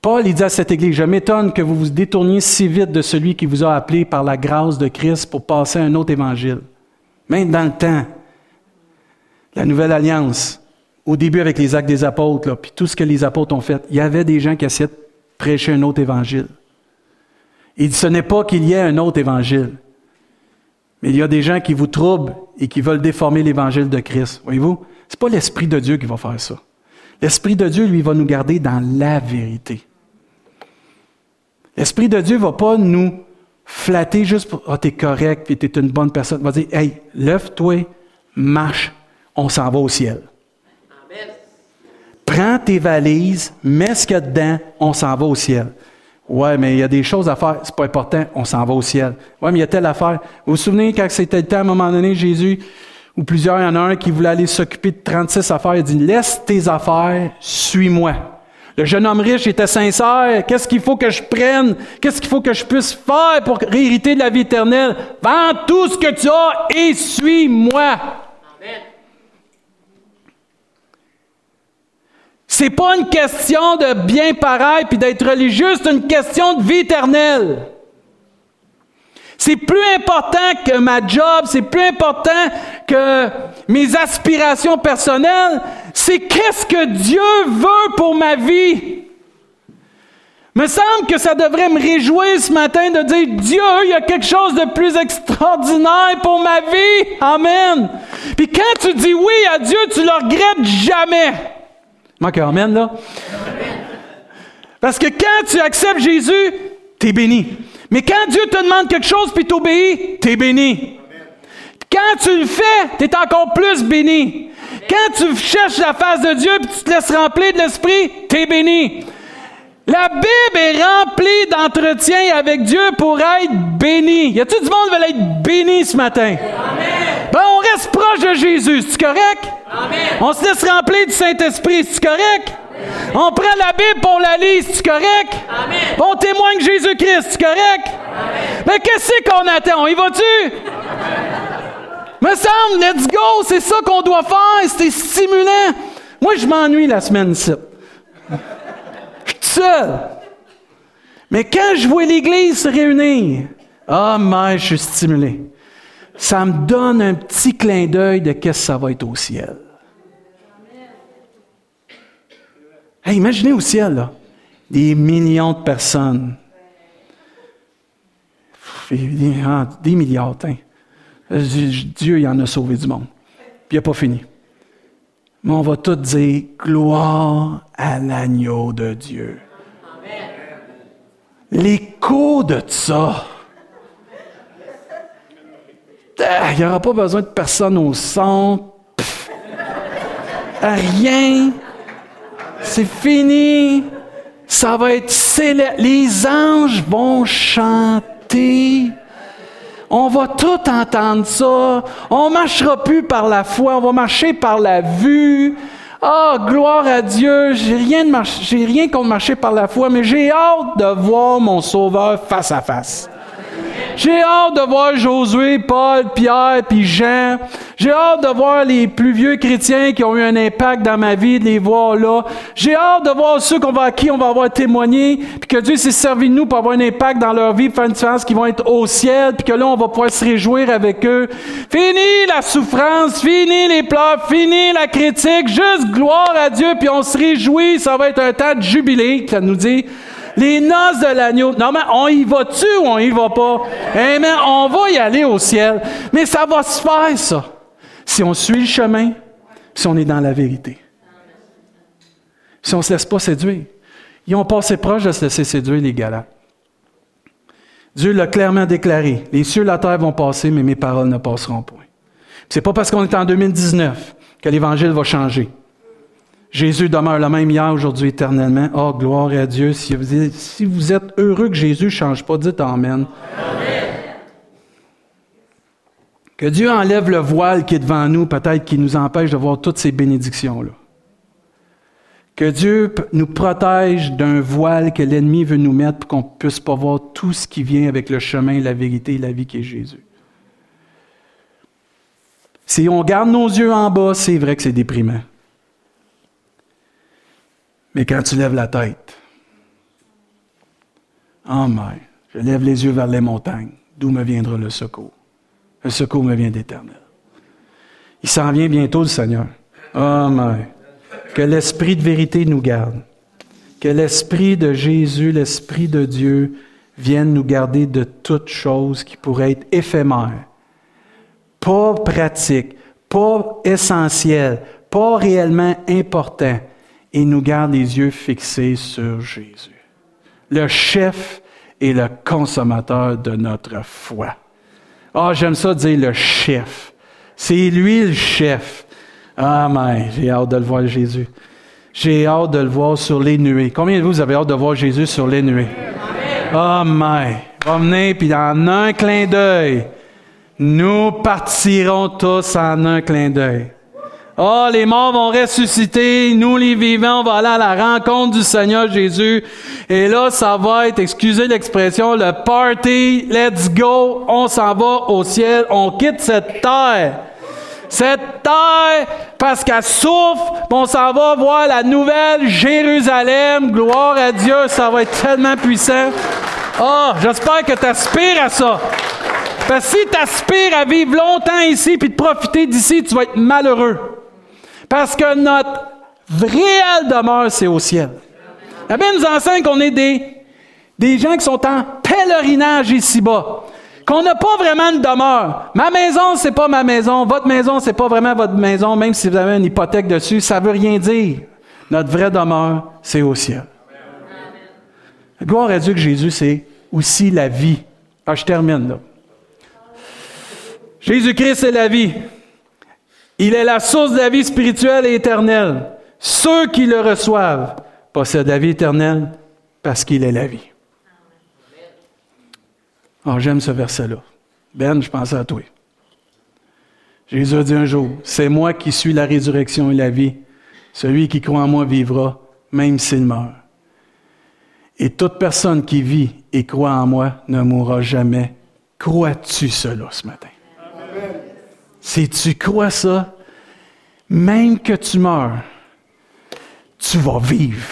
Paul, il dit à cette église, je m'étonne que vous vous détourniez si vite de celui qui vous a appelé par la grâce de Christ pour passer un autre évangile. Même dans le temps, la nouvelle alliance, au début avec les actes des apôtres, puis tout ce que les apôtres ont fait, il y avait des gens qui essayaient de prêcher un autre évangile. Il dit, ce n'est pas qu'il y ait un autre évangile, mais il y a des gens qui vous troublent et qui veulent déformer l'évangile de Christ. Voyez-vous? n'est pas l'Esprit de Dieu qui va faire ça. L'Esprit de Dieu, lui, va nous garder dans la vérité. L'Esprit de Dieu ne va pas nous flatter juste pour Ah, oh, t'es correct, puis t'es une bonne personne. Il va dire Hey, lève-toi, marche, on s'en va au ciel. Amen. Prends tes valises, mets ce qu'il y a dedans, on s'en va au ciel. Ouais, mais il y a des choses à faire, c'est pas important, on s'en va au ciel. Ouais, mais il y a telle affaire. Vous vous souvenez quand c'était le temps, à un moment donné, Jésus, ou plusieurs, il y en a un qui voulait aller s'occuper de 36 affaires. Il dit, laisse tes affaires, suis-moi. Le jeune homme riche était sincère. Qu'est-ce qu'il faut que je prenne? Qu'est-ce qu'il faut que je puisse faire pour hériter de la vie éternelle? Vends tout ce que tu as et suis-moi. C'est pas une question de bien pareil puis d'être religieux, c'est une question de vie éternelle. C'est plus important que ma job, c'est plus important que mes aspirations personnelles, c'est qu'est-ce que Dieu veut pour ma vie. Me semble que ça devrait me réjouir ce matin de dire Dieu, il y a quelque chose de plus extraordinaire pour ma vie. Amen. Puis quand tu dis oui à Dieu, tu le regrettes jamais. Manque Amen, là. Parce que quand tu acceptes Jésus, tu es béni. Mais quand Dieu te demande quelque chose puis t'obéis, tu es béni. Quand tu le fais, tu es encore plus béni. Quand tu cherches la face de Dieu et tu te laisses remplir de l'Esprit, tu es béni. La Bible est remplie d'entretien avec Dieu pour être béni. Y a-t-il du monde qui veut être béni ce matin? Amen. Ben, on reste proche de Jésus. C'est correct? Amen. On se laisse remplir du Saint-Esprit. C'est correct? On prend la Bible pour la lit, c'est correct? Amen. On témoigne Jésus-Christ, c'est correct? Mais qu'est-ce qu'on attend? On y va-tu? Me semble, let's go, c'est ça qu'on doit faire, c'est stimulant. Moi, je m'ennuie la semaine ci Je suis seul. Mais quand je vois l'Église se réunir, ah, mais je suis stimulé. Ça me donne un petit clin d'œil de qu'est-ce que ça va être au ciel. imaginez au ciel, là, des millions de personnes. Des milliards, hein. Dieu, il en a sauvé du monde. Puis il n'a pas fini. Mais on va tout dire gloire à l'agneau de Dieu. L'écho de ça. Ah, il n'y aura pas besoin de personne au centre. Rien. C'est fini. Ça va être célèbre. Les anges vont chanter. On va tout entendre ça. On marchera plus par la foi, on va marcher par la vue. Ah, gloire à Dieu. J'ai rien, de j'ai rien contre marcher par la foi, mais j'ai hâte de voir mon Sauveur face à face. J'ai hâte de voir Josué, Paul, Pierre, puis Jean. J'ai hâte de voir les plus vieux chrétiens qui ont eu un impact dans ma vie, de les voir là. J'ai hâte de voir ceux qu'on va, à qui on va avoir témoigné, puis que Dieu s'est servi de nous pour avoir un impact dans leur vie, pour faire une différence, qui vont être au ciel, puis que là, on va pouvoir se réjouir avec eux. Fini la souffrance, fini les pleurs, fini la critique, juste gloire à Dieu, puis on se réjouit, ça va être un temps de jubilé, ça nous dit. Les noces de l'agneau. Non, mais on y va-tu ou on y va pas? Amen. On va y aller au ciel. Mais ça va se faire, ça. Si on suit le chemin, si on est dans la vérité. Si on ne se laisse pas séduire. Ils ont passé proche de se laisser séduire, les Galates. Dieu l'a clairement déclaré. Les cieux et la terre vont passer, mais mes paroles ne passeront point. C'est pas parce qu'on est en 2019 que l'Évangile va changer. Jésus demeure le même hier, aujourd'hui, éternellement. Oh, gloire à Dieu. Si vous, êtes, heureux que Jésus ne change pas, dites Amen. Que Dieu enlève le voile qui est devant nous, peut-être qui nous empêche de voir toutes ces bénédictions-là. Que Dieu nous protège d'un voile que l'ennemi veut nous mettre pour qu'on ne puisse pas voir tout ce qui vient avec le chemin, la vérité et la vie qui est Jésus. Si on garde nos yeux en bas, c'est vrai que c'est déprimant. Mais quand tu lèves la tête, oh my, je lève les yeux vers les montagnes, d'où me viendra le secours. Le secours me vient d'éternel. Il s'en vient bientôt, le Seigneur. Oh my. Que l'Esprit de vérité nous garde. Que l'Esprit de Jésus, l'Esprit de Dieu, vienne nous garder de toutes choses qui pourraient être éphémères, pas pratiques, pas essentielles, pas réellement importantes, et nous garde les yeux fixés sur Jésus, le chef et le consommateur de notre foi. Ah, oh, j'aime ça dire le chef. C'est lui le chef. Mais j'ai hâte de le voir, Jésus. J'ai hâte de le voir sur les nuées. Combien de vous avez hâte de voir Jésus sur les nuées? Ah, mais va puis en un clin d'œil, nous partirons tous en un clin d'œil. Oh, les morts vont ressusciter, nous les vivants, on va aller à la rencontre du Seigneur Jésus. Et là, ça va être, excusez l'expression, le party, let's go, on s'en va au ciel, on quitte cette terre. Cette terre, parce qu'elle souffre, on s'en va voir la nouvelle Jérusalem. Gloire à Dieu, ça va être tellement puissant. Oh, j'espère que tu aspires à ça. Parce que si tu à vivre longtemps ici puis de profiter d'ici, tu vas être malheureux. Parce que notre réelle demeure, c'est au ciel. La Bible nous enseigne qu'on est des, des gens qui sont en pèlerinage ici-bas. Qu'on n'a pas vraiment de demeure. Ma maison, c'est pas ma maison. Votre maison, c'est pas vraiment votre maison, même si vous avez une hypothèque dessus. Ça veut rien dire. Notre vraie demeure, c'est au ciel. Gloire à Dieu que Jésus, c'est aussi la vie. Ah, je termine là. Jésus-Christ est la vie. Il est la source de la vie spirituelle et éternelle. Ceux qui le reçoivent possèdent la vie éternelle parce qu'il est la vie. Oh, j'aime ce verset-là. Ben, je pensais à toi. Jésus a dit un jour, c'est moi qui suis la résurrection et la vie. Celui qui croit en moi vivra, même s'il meurt. Et toute personne qui vit et croit en moi ne mourra jamais. Crois-tu cela ce matin? Si tu crois ça, même que tu meurs, tu vas vivre.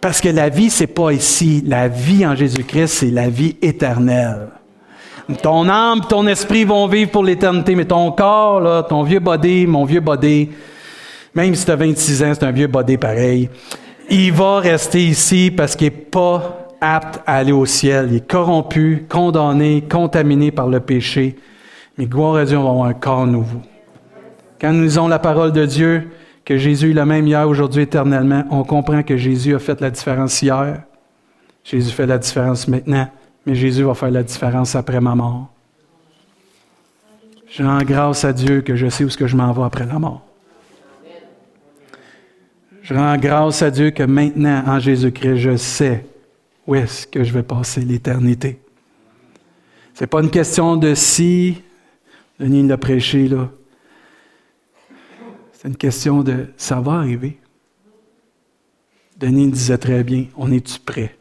Parce que la vie, c'est pas ici. La vie en Jésus-Christ, c'est la vie éternelle. Ton âme, ton esprit vont vivre pour l'éternité, mais ton corps, là, ton vieux body, mon vieux body, même si tu as 26 ans, c'est un vieux body pareil, il va rester ici parce qu'il n'est pas apte à aller au ciel. Il est corrompu, condamné, contaminé par le péché. Mais gloire à Dieu, on va avoir un corps nouveau. Quand nous lisons la parole de Dieu, que Jésus est le même hier, aujourd'hui, éternellement, on comprend que Jésus a fait la différence hier. Jésus fait la différence maintenant, mais Jésus va faire la différence après ma mort. Je rends grâce à Dieu que je sais où ce que je m'en vais après la mort. Je rends grâce à Dieu que maintenant, en Jésus-Christ, je sais où est-ce que je vais passer l'éternité. Ce n'est pas une question de si, Denis l'a prêché, là. C'est une question de ça va arriver. Denis disait très bien, on est-tu prêt?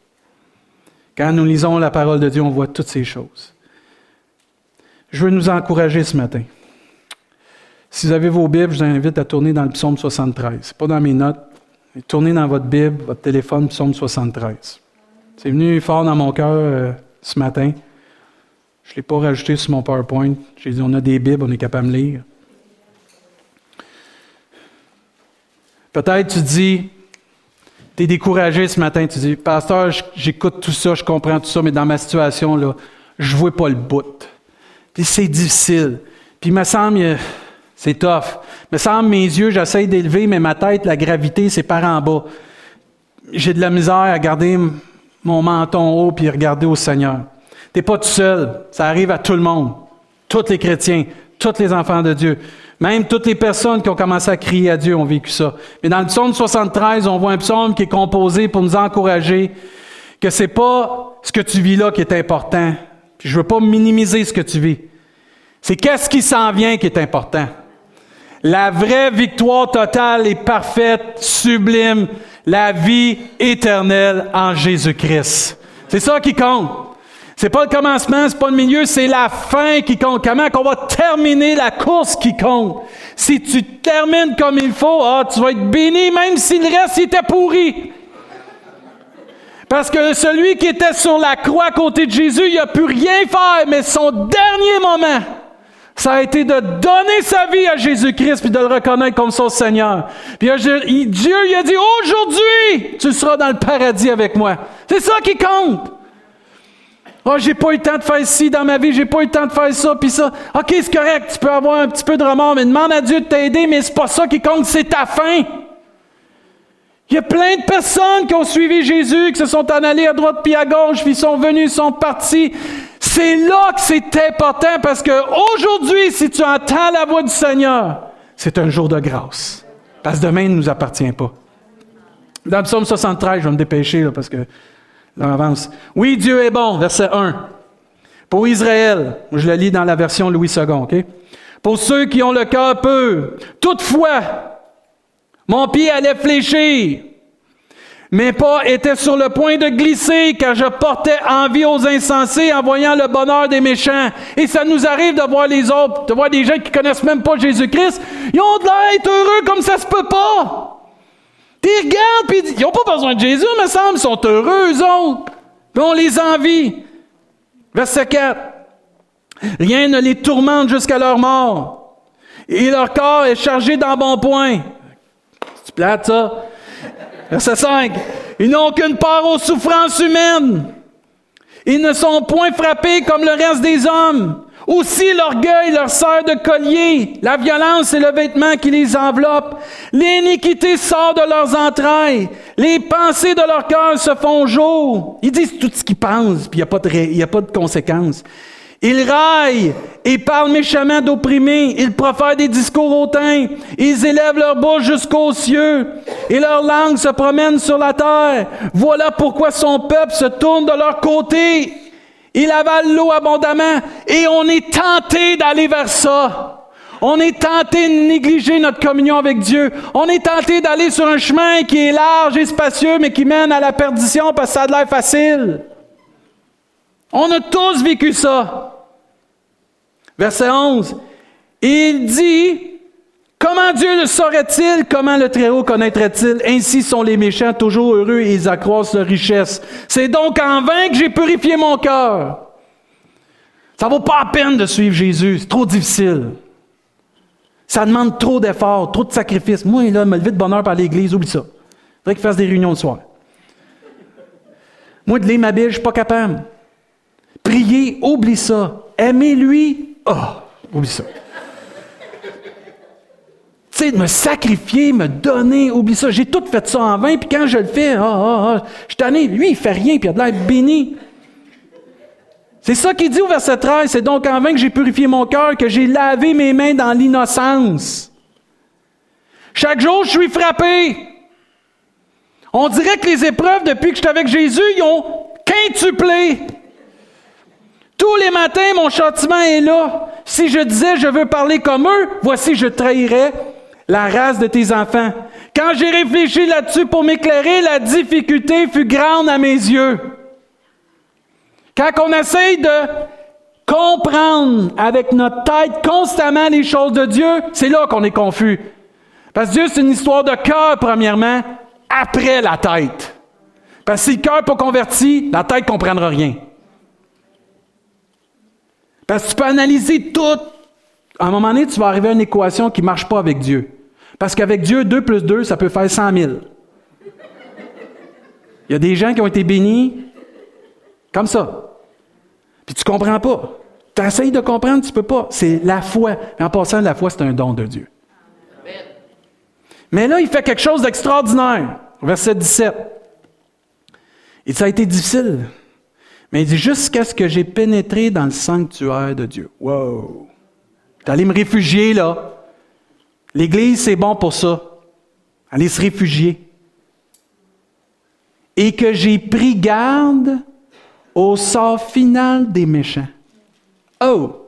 Quand nous lisons la parole de Dieu, on voit toutes ces choses. Je veux nous encourager ce matin. Si vous avez vos Bibles, je vous invite à tourner dans le psaume 73. Ce n'est pas dans mes notes. Tournez dans votre Bible, votre téléphone, psaume 73. C'est venu fort dans mon cœur euh, ce matin. Je ne l'ai pas rajouté sur mon PowerPoint. J'ai dit, on a des Bibles, on est capable de lire. Peut-être tu dis, tu es découragé ce matin, tu dis, Pasteur, j'écoute tout ça, je comprends tout ça, mais dans ma situation, là, je ne vois pas le bout. Puis c'est difficile. Puis il me semble, c'est tough. Il me semble, mes yeux, j'essaie d'élever, mais ma tête, la gravité, c'est par en bas. J'ai de la misère à garder mon menton haut puis regarder au Seigneur. Tu n'es pas tout seul. Ça arrive à tout le monde. Tous les chrétiens, tous les enfants de Dieu. Même toutes les personnes qui ont commencé à crier à Dieu ont vécu ça. Mais dans le psaume 73, on voit un psaume qui est composé pour nous encourager que c'est pas ce que tu vis là qui est important. Puis je veux pas minimiser ce que tu vis. C'est qu'est-ce qui s'en vient qui est important. La vraie victoire totale et parfaite, sublime, la vie éternelle en Jésus-Christ. C'est ça qui compte. C'est pas le commencement, c'est pas le milieu, c'est la fin qui compte. Comment qu'on va terminer la course qui compte? Si tu termines comme il faut, ah, tu vas être béni même si le reste était pourri. Parce que celui qui était sur la croix à côté de Jésus, il n'a pu rien faire, mais son dernier moment, ça a été de donner sa vie à Jésus-Christ puis de le reconnaître comme son Seigneur. Puis Dieu, il a dit, aujourd'hui, tu seras dans le paradis avec moi. C'est ça qui compte. Oh, j'ai pas eu le temps de faire ci dans ma vie, j'ai pas eu le temps de faire ça, puis ça. OK, c'est correct, tu peux avoir un petit peu de remords, mais demande à Dieu de t'aider, mais c'est pas ça qui compte, c'est ta fin. Il y a plein de personnes qui ont suivi Jésus, qui se sont en allées à droite puis à gauche, puis sont venus, sont partis. C'est là que c'est important parce que aujourd'hui, si tu entends la voix du Seigneur, c'est un jour de grâce. Parce que demain ne nous appartient pas. Dans le psaume 73, je vais me dépêcher là, parce que Oui, Dieu est bon, verset 1. Pour Israël, je le lis dans la version Louis II, OK? pour ceux qui ont le cœur peu. Toutefois, mon pied allait fléchir. Mes pas étaient sur le point de glisser car je portais envie aux insensés en voyant le bonheur des méchants. Et ça nous arrive de voir les autres, de voir des gens qui connaissent même pas Jésus-Christ. Ils ont de l'air heureux comme ça se peut pas. Tu regardes, puis ils n'ont pas besoin de Jésus, me semble, ils sont heureux, eux autres. On les envie. Verset 4. Rien ne les tourmente jusqu'à leur mort. Et leur corps est chargé d'embonpoint. C'est plate, ça? Verset 5. Ils n'ont qu'une part aux souffrances humaines. Ils ne sont point frappés comme le reste des hommes. Aussi l'orgueil leur sert de collier. La violence est le vêtement qui les enveloppe. L'iniquité sort de leurs entrailles. Les pensées de leur cœur se font jour. Ils disent tout ce qu'ils pensent, puis il n'y a, a pas de conséquences. Ils raillent et parlent méchamment d'opprimés. Ils profèrent des discours hautains. Ils élèvent leur bouche jusqu'aux cieux. Et leur langue se promène sur la terre. Voilà pourquoi son peuple se tourne de leur côté. Il avale l'eau abondamment. Et on est tenté d'aller vers ça. On est tenté de négliger notre communion avec Dieu. On est tenté d'aller sur un chemin qui est large et spacieux, mais qui mène à la perdition parce que ça a l'air facile. On a tous vécu ça. Verset 11. il dit, comment Dieu le saurait-il? Comment le Très-Haut connaîtrait-il? Ainsi sont les méchants toujours heureux et ils accroissent leur richesse. C'est donc en vain que j'ai purifié mon cœur. Ça vaut pas la peine de suivre Jésus. C'est trop difficile. Ça demande trop d'efforts, trop de sacrifices. Moi, là, me lever de bonheur par l'Église, oublie ça. Il faudrait qu'il fasse des réunions le soir. Moi, de lire ma Bible, je suis pas capable. Prier, oublie ça. Aimer-lui, Oh, oublie ça. Sais, me sacrifier, me donner, oublie ça. J'ai tout fait ça en vain, puis quand je le fais, ah, ah, ah, je t'en ai, lui, il fait rien, puis il a de l'air béni. C'est ça qu'il dit au verset 13. C'est donc en vain que j'ai purifié mon cœur, que j'ai lavé mes mains dans l'innocence. Chaque jour, je suis frappé. On dirait que les épreuves, depuis que je suis avec Jésus, ils ont quintuplé. Tous les matins, mon châtiment est là. Si je disais je veux parler comme eux, voici je trahirais la race de tes enfants. Quand j'ai réfléchi là-dessus pour m'éclairer, la difficulté fut grande à mes yeux. Quand on essaye de comprendre avec notre tête constamment les choses de Dieu, c'est là qu'on est confus. Parce que Dieu, c'est une histoire de cœur, premièrement, après la tête. Parce que si le cœur n'est pas converti, la tête ne comprendra rien. Parce que tu peux analyser tout. À un moment donné, tu vas arriver à une équation qui ne marche pas avec Dieu. Parce qu'avec Dieu, 2 plus 2, ça peut faire 100 000. Il y a des gens qui ont été bénis comme ça. Puis tu ne comprends pas. Tu essayes de comprendre, tu ne peux pas. C'est la foi. Mais en passant, la foi, c'est un don de Dieu. Mais là, il fait quelque chose d'extraordinaire. Verset 17. Et ça a été difficile. Mais il dit jusqu'à ce que j'ai pénétré dans le sanctuaire de Dieu. Wow! Allé me réfugier là. L'Église, c'est bon pour ça. Aller se réfugier. Et que j'ai pris garde au sort final des méchants. Oh!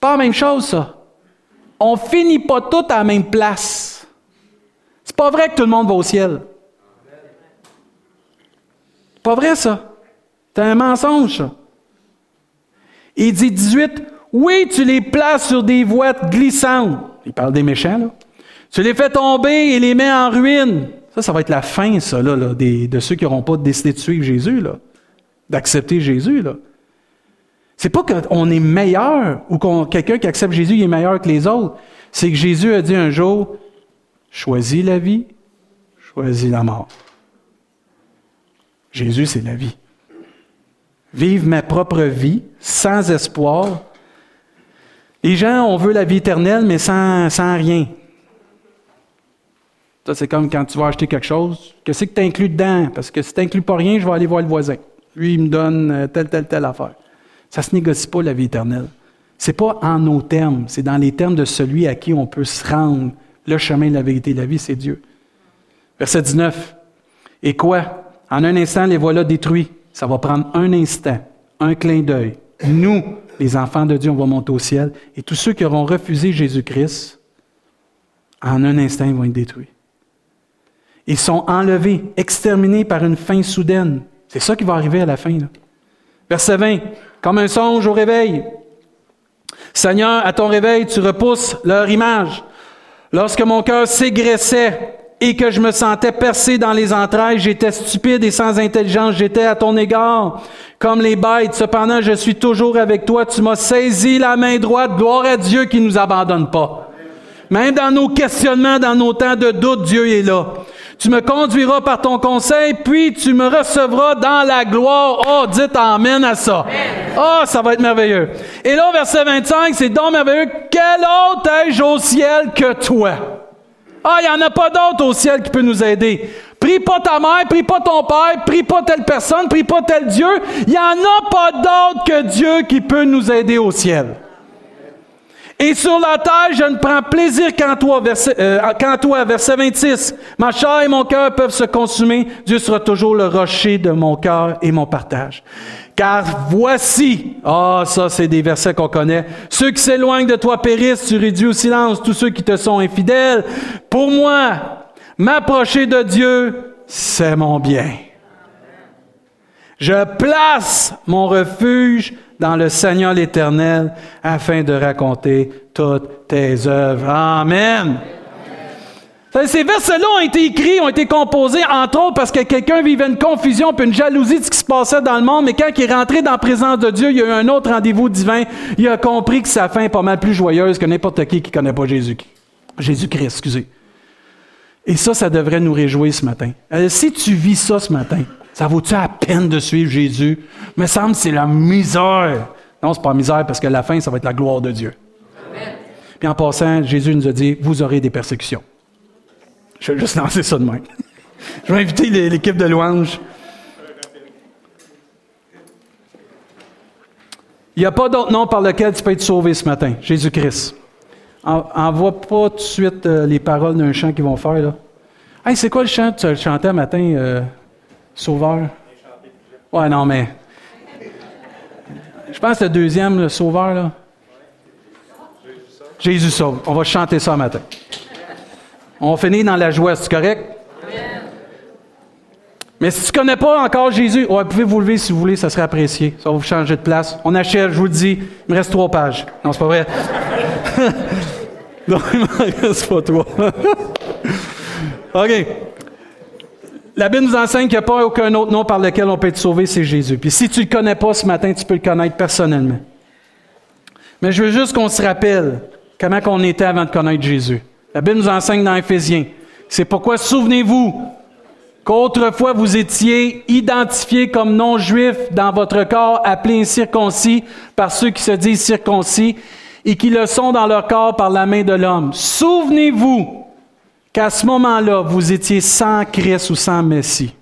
Pas la même chose, ça. On finit pas tout à la même place. C'est pas vrai que tout le monde va au ciel. C'est pas vrai, ça. C'est un mensonge, Il dit 18, oui, tu les places sur des voies glissantes. Il parle des méchants, là. Tu les fais tomber et les mets en ruine. Ça, ça va être la fin, ça, là, de ceux qui n'auront pas décidé de suivre Jésus, là. D'accepter Jésus, là. C'est pas qu'on est meilleur ou qu'on quelqu'un qui accepte Jésus est meilleur que les autres. C'est que Jésus a dit un jour, choisis la vie, choisis la mort. Jésus, c'est la vie vivre ma propre vie sans espoir. Les gens, on veut la vie éternelle, mais sans, rien. Ça, c'est comme quand tu vas acheter quelque chose. Qu'est-ce que tu inclus dedans? Parce que si tu n'inclus pas rien, je vais aller voir le voisin. Lui, il me donne euh, telle, telle, telle affaire. Ça ne se négocie pas, la vie éternelle. C'est pas en nos termes, c'est dans les termes de celui à qui on peut se rendre. Le chemin, la vérité, la vie, c'est Dieu. Verset 19. Et quoi? En un instant, les voilà détruits. Ça va prendre un instant, un clin d'œil, Nous, les enfants de Dieu, on va monter au ciel. Et tous ceux qui auront refusé Jésus-Christ, en un instant, ils vont être détruits. Ils sont enlevés, exterminés par une fin soudaine. C'est ça qui va arriver à la fin. Verset 20. Comme un songe au réveil. Seigneur, à ton réveil, tu repousses leur image. Lorsque mon cœur s'aigressait et que je me sentais percé dans les entrailles, j'étais stupide et sans intelligence, j'étais à ton égard comme les bêtes. Cependant, je suis toujours avec toi. Tu m'as saisi la main droite. Gloire à Dieu qui ne nous abandonne pas. Même dans nos questionnements, dans nos temps de doute, Dieu est là. Tu me conduiras par ton conseil, puis tu me recevras dans la gloire. Oh, dites Amen à ça. Oh, ça va être merveilleux. Et là, verset 25, c'est donc merveilleux. Quel autre ai-je au ciel que toi? Ah, il n'y en a pas d'autre au ciel qui peut nous aider. Prie pas ta mère, prie pas ton père, prie pas telle personne, prie pas tel Dieu. Il n'y en a pas d'autre que Dieu qui peut nous aider au ciel. Et sur la terre, je ne prends plaisir qu'en toi, verset, euh, toi, verset 26. Ma chair et mon cœur peuvent se consumer. Dieu sera toujours le rocher de mon cœur et mon partage. Car voici, ah, ça c'est des versets qu'on connaît, ceux qui s'éloignent de toi périssent, tu réduis au silence tous ceux qui te sont infidèles. Pour moi, m'approcher de Dieu, c'est mon bien. Je place mon refuge dans le Seigneur l'Éternel afin de raconter toutes tes œuvres. Amen. Ces versets-là ont été écrits, ont été composés, entre autres, parce que quelqu'un vivait une confusion puis une jalousie de ce qui se passait dans le monde, mais quand il est rentré dans la présence de Dieu, il y a eu un autre rendez-vous divin. Il a compris que sa fin est pas mal plus joyeuse que n'importe qui qui connaît pas Jésus. Jésus-Christ, excusez. Et ça, ça devrait nous réjouir ce matin. Euh, si tu vis ça ce matin, ça vaut-tu la peine de suivre Jésus? Me semble que c'est la misère. Non, c'est pas la misère parce que la fin, ça va être la gloire de Dieu. Puis en passant, Jésus nous a dit, vous aurez des persécutions. Je vais juste lancer ça de même. Je vais inviter l'équipe de louange. Il n'y a pas d'autre nom par lequel tu peux être sauvé ce matin, Jésus-Christ. envoie pas tout de suite euh, les paroles d'un chant qu'ils vont faire. Là. Hey, c'est quoi le chant que tu chantais un matin, euh, Sauveur? Ouais, non, mais. Je pense que le deuxième, le Sauveur, là. Jésus sauve. On va chanter ça un matin. On finit dans la joie, c'est correct? Mais si tu ne connais pas encore Jésus, vous pouvez vous lever si vous voulez, ça serait apprécié. Ça va vous changer de place. On achète, je vous le dis, il me reste trois pages. Non, c'est pas vrai. non, il me reste pas trois. OK. La Bible nous enseigne qu'il n'y a pas aucun autre nom par lequel on peut être sauvé, c'est Jésus. Puis si tu ne le connais pas ce matin, tu peux le connaître personnellement. Mais je veux juste qu'on se rappelle comment on était avant de connaître Jésus. La Bible nous enseigne dans Éphésiens. C'est pourquoi, souvenez-vous, qu'autrefois vous étiez identifiés comme non-juifs dans votre corps, appelés incirconcis par ceux qui se disent circoncis, et qui le sont dans leur corps par la main de l'homme. Souvenez-vous qu'à ce moment-là, vous étiez sans Christ ou sans Messie,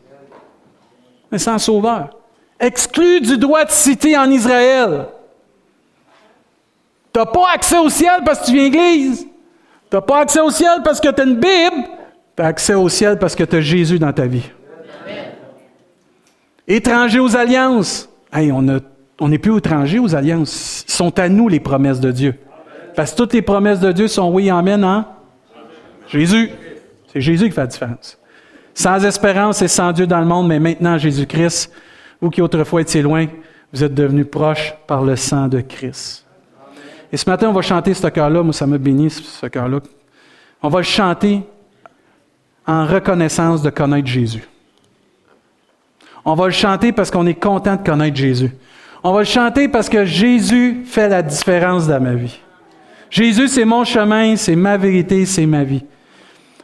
mais sans Sauveur, exclu du droit de citer en Israël. Tu n'as pas accès au ciel parce que tu viens d'église. Tu n'as pas accès au ciel parce que tu as une Bible. Tu as accès au ciel parce que tu as Jésus dans ta vie. Étranger aux alliances. Hey, on n'est plus étrangers aux alliances. Ils sont à nous les promesses de Dieu. Parce que toutes les promesses de Dieu sont oui, amen, hein? Jésus. C'est Jésus qui fait la différence. Sans espérance et sans Dieu dans le monde, mais maintenant Jésus-Christ, vous qui autrefois étiez loin, vous êtes devenus proches par le sang de Christ. Et ce matin, on va chanter ce cœur-là. Moi, ça m'a béni, ce cœur-là. On va le chanter en reconnaissance de connaître Jésus. On va le chanter parce qu'on est content de connaître Jésus. On va le chanter parce que Jésus fait la différence dans ma vie. Jésus, c'est mon chemin, c'est ma vérité, c'est ma vie.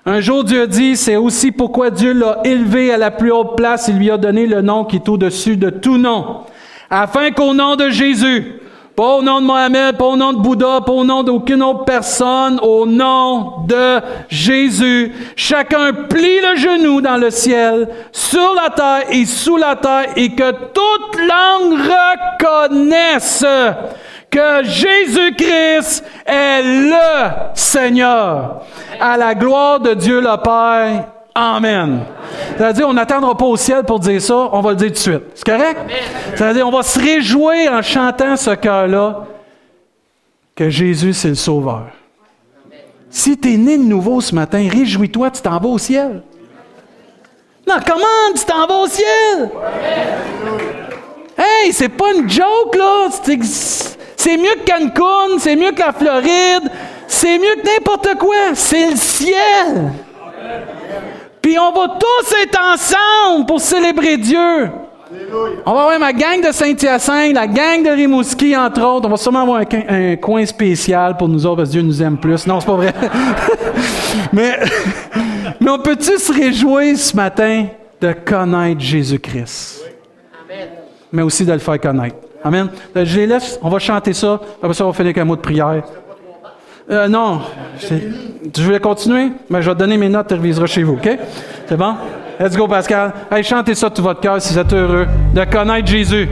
Un jour, Dieu dit, c'est aussi pourquoi Dieu l'a élevé à la plus haute place, il lui a donné le nom qui est au-dessus de tout nom, afin qu'au nom de Jésus, pas au nom de Mohamed, pas au nom de Bouddha, pas au nom d'aucune autre personne, au nom de Jésus. Chacun plie le genou dans le ciel, sur la terre et sous la terre, et que toute langue reconnaisse que Jésus-Christ est le Seigneur, à la gloire de Dieu le Père. Amen. C'est-à-dire, on n'attendra pas au ciel pour dire ça, on va le dire tout de suite. C'est correct? C'est-à-dire, on va se réjouir en chantant ce cœur-là que Jésus, c'est le Sauveur. Si tu es né de nouveau ce matin, réjouis-toi, tu t'en vas au ciel. Non, comment tu t'en vas au ciel? Hey, c'est pas une joke, là. C'est mieux que Cancun, c'est mieux que la Floride, c'est mieux que n'importe quoi. C'est le ciel. Puis on va tous être ensemble pour célébrer Dieu. On va avoir ma gang de Saint-Hyacinthe, la gang de Rimouski, entre autres. On va sûrement avoir un, coin spécial pour nous autres, parce que Dieu nous aime plus. Non, c'est pas vrai. mais, mais on peut-tu se réjouir ce matin de connaître Jésus-Christ? Mais aussi de le faire connaître. Amen. Je les laisse, on va chanter ça. Après ça, on va finir avec un mot de prière. Euh, non. Tu voulais continuer? Mais ben, je vais te donner mes notes, tu reviseras chez vous, OK? C'est bon? Let's go, Pascal. Allez, chantez ça de tout votre cœur si vous êtes heureux de connaître Jésus.